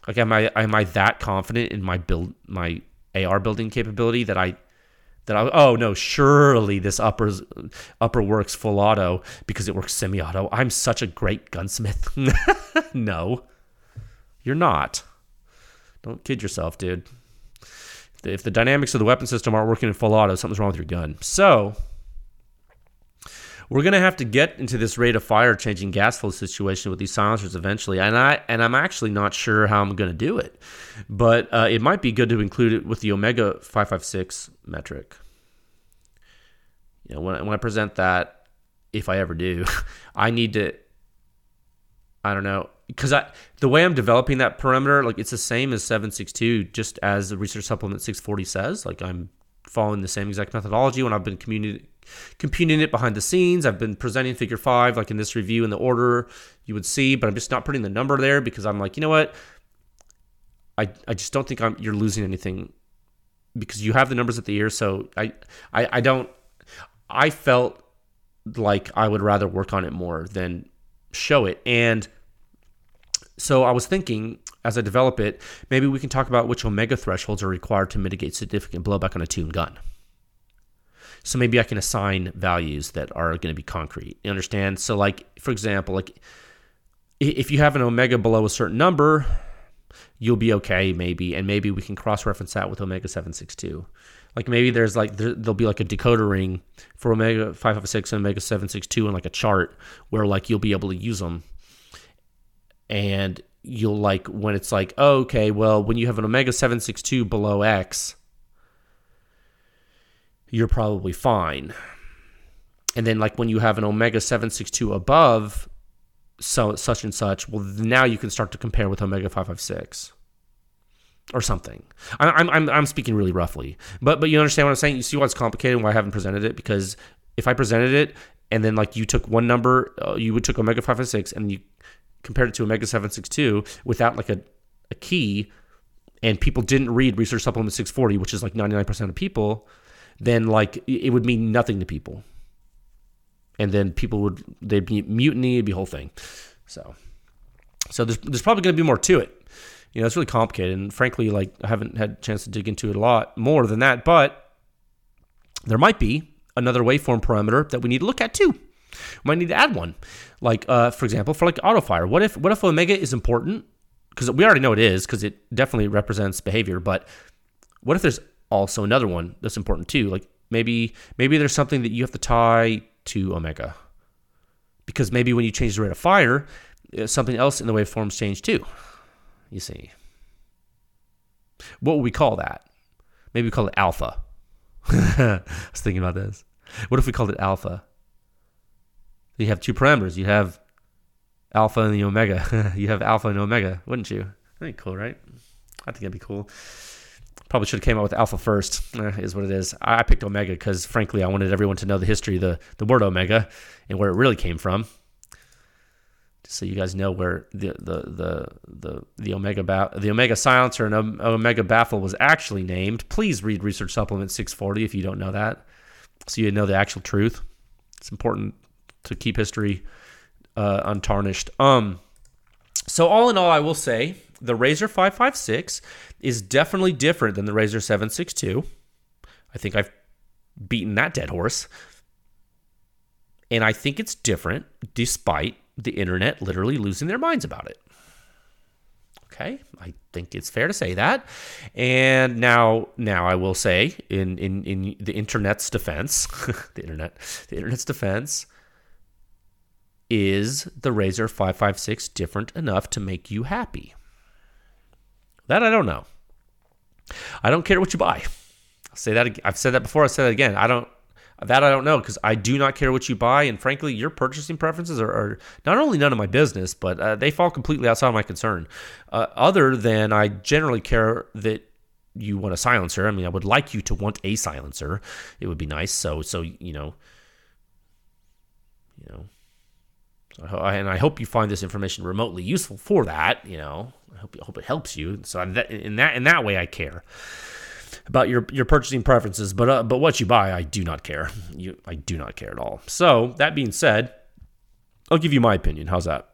Like am I am I that confident in my build my AR building capability that I that I oh no surely this upper upper works full auto because it works semi auto. I'm such a great gunsmith. no, you're not. Don't kid yourself, dude. If the dynamics of the weapon system aren't working in full auto, something's wrong with your gun. So we're gonna have to get into this rate of fire changing gas flow situation with these silencers eventually, and I and I'm actually not sure how I'm gonna do it, but uh, it might be good to include it with the Omega five five six metric. You know, when when I present that, if I ever do, I need to. I don't know because I the way I'm developing that parameter, like it's the same as 762, just as the research supplement 640 says. Like I'm following the same exact methodology when I've been communicating computing it behind the scenes. I've been presenting figure five, like in this review in the order you would see, but I'm just not putting the number there because I'm like, you know what? I, I just don't think I'm you're losing anything because you have the numbers at the ear. So I, I, I don't, I felt like I would rather work on it more than show it. And so I was thinking as I develop it, maybe we can talk about which omega thresholds are required to mitigate significant blowback on a tuned gun. So maybe I can assign values that are going to be concrete. You understand? So like for example, like if you have an omega below a certain number, you'll be okay maybe and maybe we can cross reference that with omega 762. Like maybe there's like there, will be like a decoder ring for omega 556 and omega 762 and like a chart where like you'll be able to use them. And you'll like when it's like, oh, okay, well, when you have an omega 762 below X, you're probably fine. And then like when you have an omega 762 above so such and such, well now you can start to compare with omega 556. or something. I'm, I'm, I'm speaking really roughly, but but you understand what I'm saying. You see why it's complicated and why I haven't presented it because if I presented it and then like you took one number, uh, you would took Omega five five six and you compared it to Omega seven six two without like a, a key, and people didn't read Research Supplement six forty, which is like ninety nine percent of people, then like it would mean nothing to people. And then people would they'd be mutiny, it'd be a whole thing. So so there's there's probably going to be more to it you know, it's really complicated. And frankly, like I haven't had a chance to dig into it a lot more than that, but there might be another waveform parameter that we need to look at too. We might need to add one. Like, uh, for example, for like autofire. What if what if omega is important? Because we already know it is, because it definitely represents behavior, but what if there's also another one that's important too? Like maybe maybe there's something that you have to tie to omega. Because maybe when you change the rate of fire, uh, something else in the waveforms change too you see. What would we call that? Maybe we call it alpha. I was thinking about this. What if we called it alpha? You have two parameters. You have alpha and the omega. you have alpha and omega, wouldn't you? That'd be cool, right? I think that'd be cool. Probably should have came out with alpha first. Eh, is what it is. I picked omega because, frankly, I wanted everyone to know the history of the the word omega and where it really came from Just so you guys know where the the the the, the omega ba- the omega silencer and omega baffle was actually named. Please read Research Supplement 640 if you don't know that, so you know the actual truth. It's important to keep history uh, untarnished. Um, so all in all, I will say the Razor 556 is definitely different than the Razor 762. I think I've beaten that dead horse. And I think it's different despite the internet literally losing their minds about it. Okay, I think it's fair to say that. And now, now I will say, in in in the internet's defense, the internet, the internet's defense, is the Razor 556 different enough to make you happy? That I don't know. I don't care what you buy. I'll say that. I've said that before. I said it again. I don't. That I don't know because I do not care what you buy, and frankly, your purchasing preferences are, are not only none of my business, but uh, they fall completely outside of my concern. Uh, other than I generally care that you want a silencer. I mean, I would like you to want a silencer. It would be nice. So, so you know, you know, and I hope you find this information remotely useful for that. You know, hope I hope it helps you. So in that in that in that way, I care about your your purchasing preferences, but uh, but what you buy, I do not care. You, I do not care at all. So that being said, I'll give you my opinion. How's that?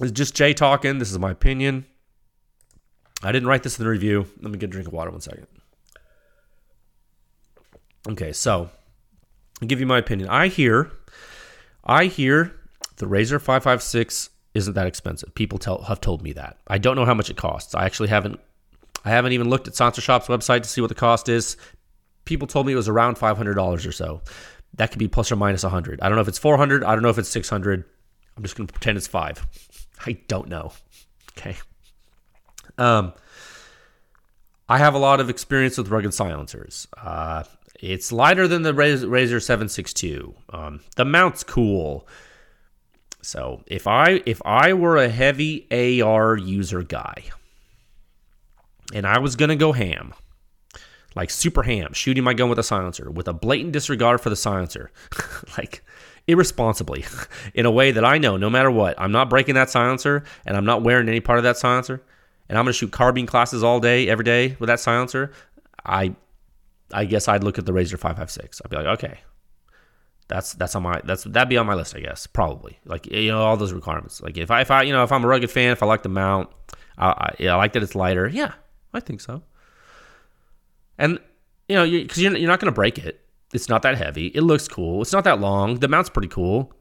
It's just Jay talking. This is my opinion. I didn't write this in the review. Let me get a drink of water one second. Okay, so I'll give you my opinion. I hear, I hear the Razor 556 isn't that expensive. People tell have told me that. I don't know how much it costs. I actually haven't I haven't even looked at Silencer Shop's website to see what the cost is. People told me it was around $500 or so. That could be plus or minus a minus 100. I don't know if it's 400. I don't know if it's 600. I'm just going to pretend it's five. I don't know. Okay. Um, I have a lot of experience with rugged silencers. Uh, it's lighter than the Razor 762. Um, the mount's cool. So if I if I were a heavy AR user guy, and I was to go ham, like super ham, shooting my gun with a silencer with a blatant disregard for the silencer, like irresponsibly, in a way that I know no matter what, I'm not breaking that silencer and I'm not wearing any part of that silencer, and I'm to shoot carbine classes all day, every day with that silencer. I, I guess I'd look at the Razor 556. I'd be like, okay, that's that's on my that's that'd be on my list, I guess, probably. Like you know all those requirements. Like if I if I you know if I'm a rugged fan, if I like the mount, I, I, I like that it's lighter. Yeah, I think so. And you know, because you, are you're not going to break it. It's not that heavy. It looks cool. It's not that long. The mount's pretty cool.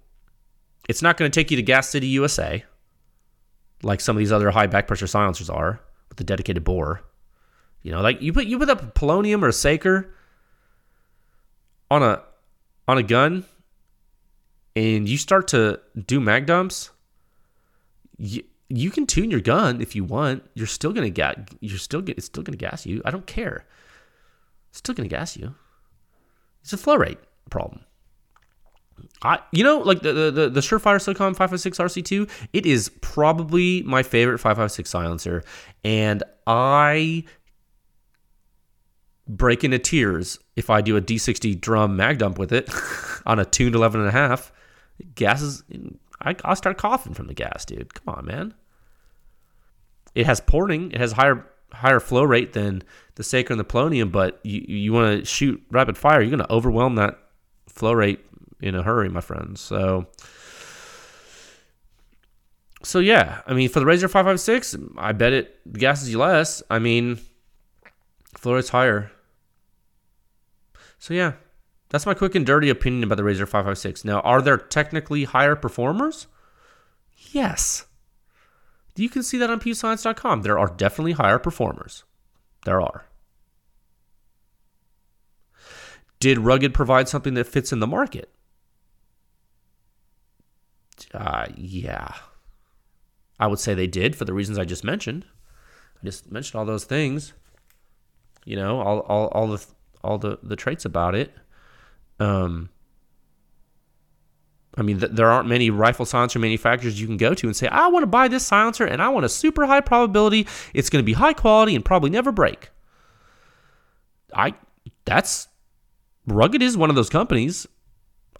It's not to take you to Gas City, USA, like some of these other high back pressure silencers are with the dedicated bore. You know, like you put you put up a polonium or a Saker on a on a gun, and you start to do mag dumps. You, you can tune your gun if you want. You're still gonna get. You're still get. It's still gonna gas you. I don't care. It's still gonna gas you. It's a flow rate problem. I, you know, like the the the, the Surefire SOCOM 556 RC2, it is probably my favorite 556 silencer, and I break into tears if I do a D60 drum mag dump with it on a tuned 11 and a half. Gas is, I, I'll start coughing from the gas, dude. Come on, man. It has porting. It has higher higher flow rate than the Saker and the Polonium, but you you want to shoot rapid fire, you're going to overwhelm that flow rate in a hurry, my friends. So, so yeah, I mean, for the Razor 556, I bet it gasses you less. I mean, flow rate's higher. So yeah, that's my quick and dirty opinion about the Razor 556. Now, are there technically higher performers? Yes. You can see that on pewscience.com. There are definitely higher performers. There are. Did Rugged provide something that fits in the market? Uh, yeah. I would say they did for the reasons I just mentioned. I just mentioned all those things. You know, all all, all the all the, the traits about it. Um, I mean, th- there aren't many rifle silencer manufacturers you can go to and say, I want to buy this silencer and I want a super high probability it's going to be high quality and probably never break. I that's Rugged is one of those companies.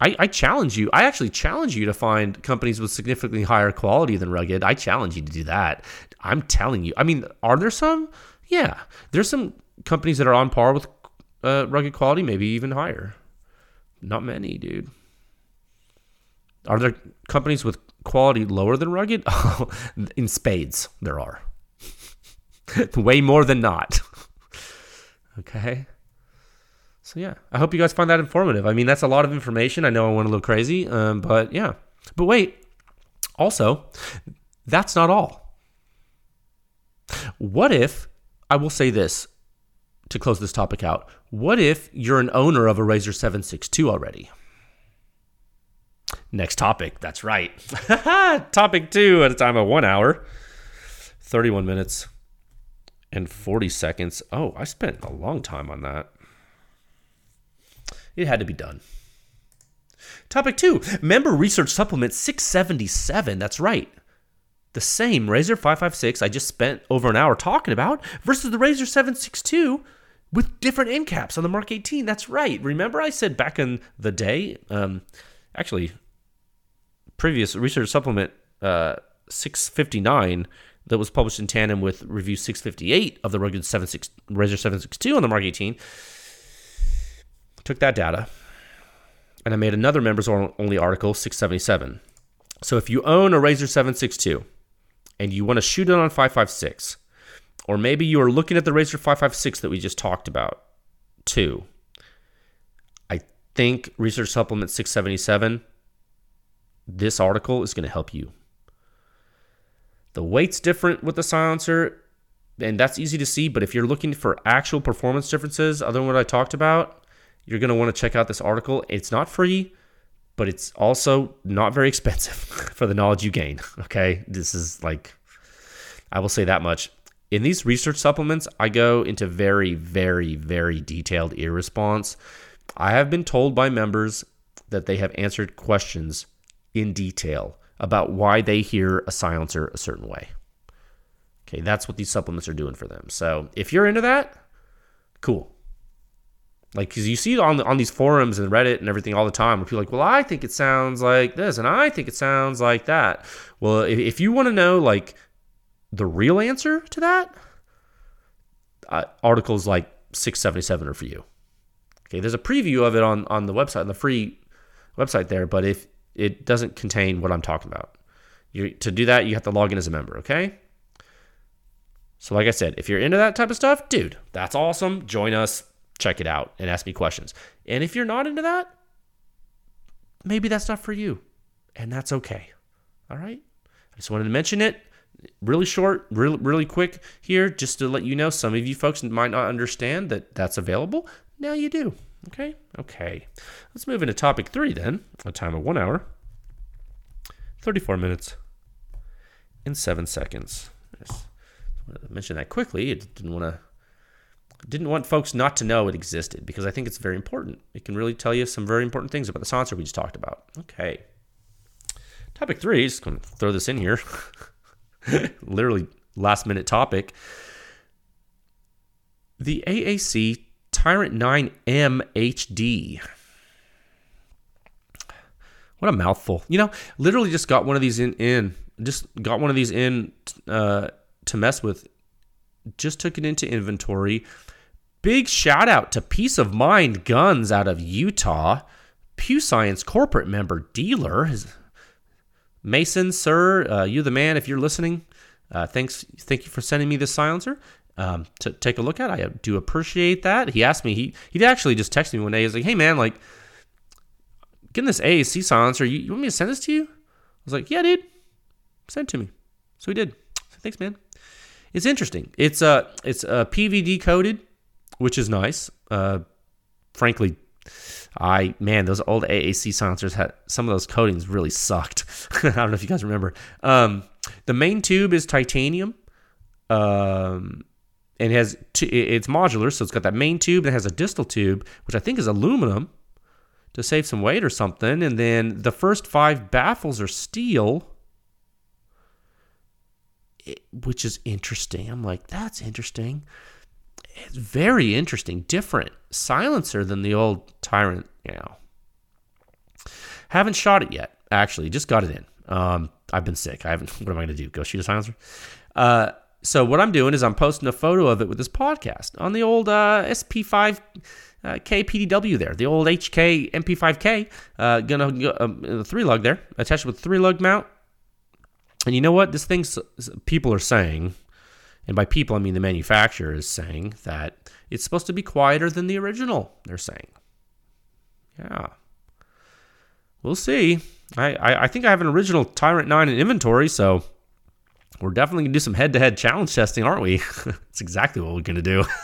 I, I challenge you. I actually challenge you to find companies with significantly higher quality than Rugged. I challenge you to do that. I'm telling you. I mean, are there some? Yeah, there's some companies that are on par with uh, Rugged quality, maybe even higher. Not many, dude. Are there companies with quality lower than Rugged? In spades, there are. Way more than not. okay. So yeah, I hope you guys find that informative. I mean, that's a lot of information. I know I went a little crazy, um, but yeah. But wait, also, that's not all. What if I will say this to close this topic out? What if you're an owner of a Razor 762 already? Next topic. That's right. topic two at a time of one hour, 31 minutes, and 40 seconds. Oh, I spent a long time on that. It had to be done. Topic two Member Research Supplement 677. That's right. The same Razor 556 I just spent over an hour talking about versus the Razor 762 with different end caps on the Mark 18. That's right. Remember, I said back in the day, um, actually, previous research supplement uh, 659 that was published in tandem with review 658 of the Rugged 76, Razor 762 on the Mark 18 took that data and I made another members only article 677. So if you own a Razor 762 and you want to shoot it on 556, or maybe you are looking at the Razor 556 that we just talked about too, I think Research Supplement 677, this article is going to help you. The weight's different with the silencer, and that's easy to see, but if you're looking for actual performance differences other than what I talked about, you're going to want to check out this article. It's not free, but it's also not very expensive for the knowledge you gain. Okay. This is like, I will say that much. In these research supplements, I go into very, very, very detailed ear response. I have been told by members that they have answered questions in detail about why they hear a silencer a certain way. Okay, that's what these supplements are doing for them. So if you're into that, cool. Like, because you see on on these forums and Reddit and everything all the time, where people are like, well, I think it sounds like this, and I think it sounds like that. Well, if, if you want to know like the real answer to that, uh, articles like 677 are for you. Okay, there's a preview of it on on the website, on the free website there, but if it doesn't contain what I'm talking about, you to do that, you have to log in as a member. Okay. So, like I said, if you're into that type of stuff, dude, that's awesome. Join us check it out and ask me questions. And if you're not into that, maybe that's not for you. And that's okay. All right. I just wanted to mention it really short, really, really quick here, just to let you know some of you folks might not understand that that's available. Now you do. Okay. Okay. Let's move into topic three then, a time of one hour, 34 minutes, and seven seconds. Just wanted to mention that quickly. Didn't want to Didn't want folks not to know it existed because I think it's very important. It can really tell you some very important things about the silencer we just talked about. Okay. Topic three, just going to throw this in here. Literally last minute topic. The AAC Ti-RANT 9M HD. What a mouthful. You know, literally just got one of these in, in just got one of these in uh, to mess with. Just took it into inventory. Big shout out to Peace of Mind Guns out of Utah. Pew Science corporate member dealer. Mason, sir, uh, you the man if you're listening. Uh, thanks, thank you for sending me this silencer um, to take a look at. I do appreciate that. He asked me. He he actually just texted me one day. He's like, "Hey man, like, getting this AAC silencer. You, you want me to send this to you?" I was like, "Yeah, dude, send it to me." So he did. Thanks, man. It's interesting. It's uh it's uh, PVD coated, which is nice. Uh, frankly, I man, those old AAC silencers had some of those coatings really sucked. I don't know if you guys remember. Um, the main tube is titanium. Um, and it has t- it's modular, so it's got that main tube that has a distal tube, which I think is aluminum to save some weight or something. And then the first five baffles are steel, which is interesting. I'm like, that's interesting. It's very interesting, different silencer than the old Ti-RANT. You know, haven't shot it yet. Actually, just got it in. Um, I've been sick. I haven't. What am I going to do? Go shoot a silencer? Uh, so what I'm doing is I'm posting a photo of it with this podcast on the old uh, SP5 uh, KPDW there, the old HK MP5K. Uh, gonna go, um, three lug there, attached with three lug mount. And you know what? This thing people are saying, and by people I mean the manufacturer is saying that it's supposed to be quieter than the original. They're saying, yeah, we'll see. I, I, I think I have an original Ti-RANT 9 in inventory, so we're definitely going to do some head to head challenge testing, aren't we? That's exactly what we're going to do.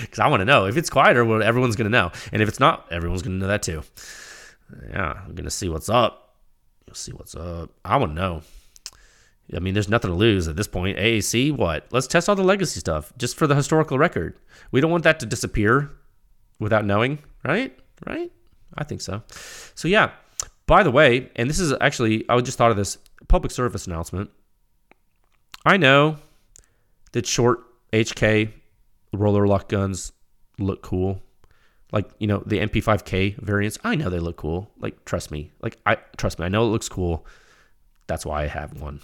Because I want to know. If it's quieter, well, everyone's going to know. And if it's not, everyone's going to know that too. Yeah, I'm going to see what's up. You'll see what's up. I want to know. I mean, there's nothing to lose at this point. AAC, what? Let's test all the legacy stuff just for the historical record. We don't want that to disappear without knowing, right? Right? I think so. So, yeah. By the way, and this is actually, I just thought of this public service announcement. I know that short HK roller lock guns look cool. Like, you know, the MP5K variants, I know they look cool. Like, trust me. Like, I trust me, I know it looks cool. That's why I have one.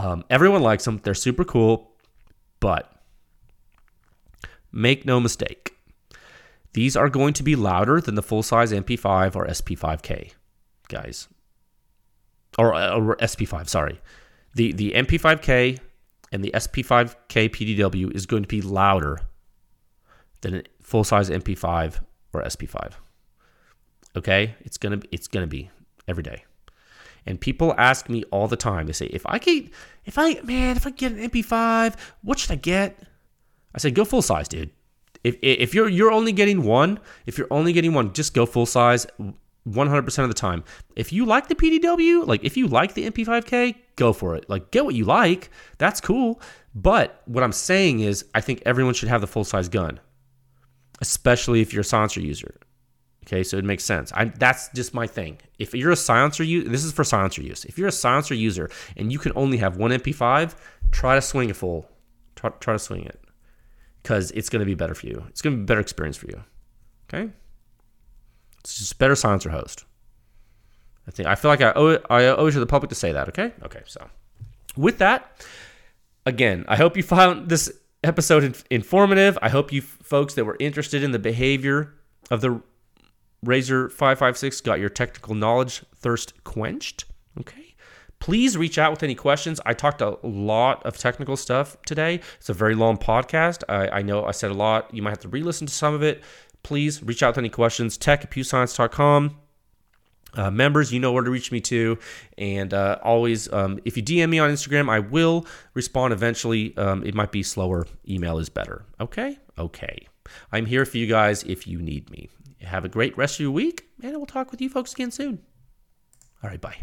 Um, everyone likes them. They're super cool. But make no mistake, these are going to be louder than the full size MP5 or SP5K, guys. Or, or SP5, sorry. The, the MP5K and the SP5K PDW is going to be louder than a full size MP5 or SP5. Okay, it's gonna it's gonna be every day. And people ask me all the time. They say, if I get, if I man, if I get an MP5, what should I get? I say, go full size, dude. If if you're you're only getting one, if you're only getting one, just go full size. 100% of the time. If you like the PDW, like if you like the MP5K, go for it. Like get what you like. That's cool. But what I'm saying is I think everyone should have the full size gun. Especially if you're a silencer user. Okay, so it makes sense. I, that's just my thing. If you're a silencer user, this is for silencer use. If you're a silencer user and you can only have one MP5, try to swing it full. Try, try to swing it because it's going to be better for you. It's going to be a better experience for you. Okay. It's just better silencer host. I think I feel like I owe I owe it to the public to say that. Okay. Okay. So with that, again, I hope you found this episode informative. I hope you folks that were interested in the behavior of the Razor 556 got your technical knowledge thirst quenched. Okay. Please reach out with any questions. I talked a lot of technical stuff today. It's a very long podcast. I, I know I said a lot. You might have to re listen to some of it please reach out with any questions. Tech at pewscience.com. Uh, members, you know where to reach me to. And uh, always, um, if you DM me on Instagram, I will respond eventually. Um, it might be slower. Email is better. Okay? Okay. I'm here for you guys if you need me. Have a great rest of your week, and we'll talk with you folks again soon. All right, bye.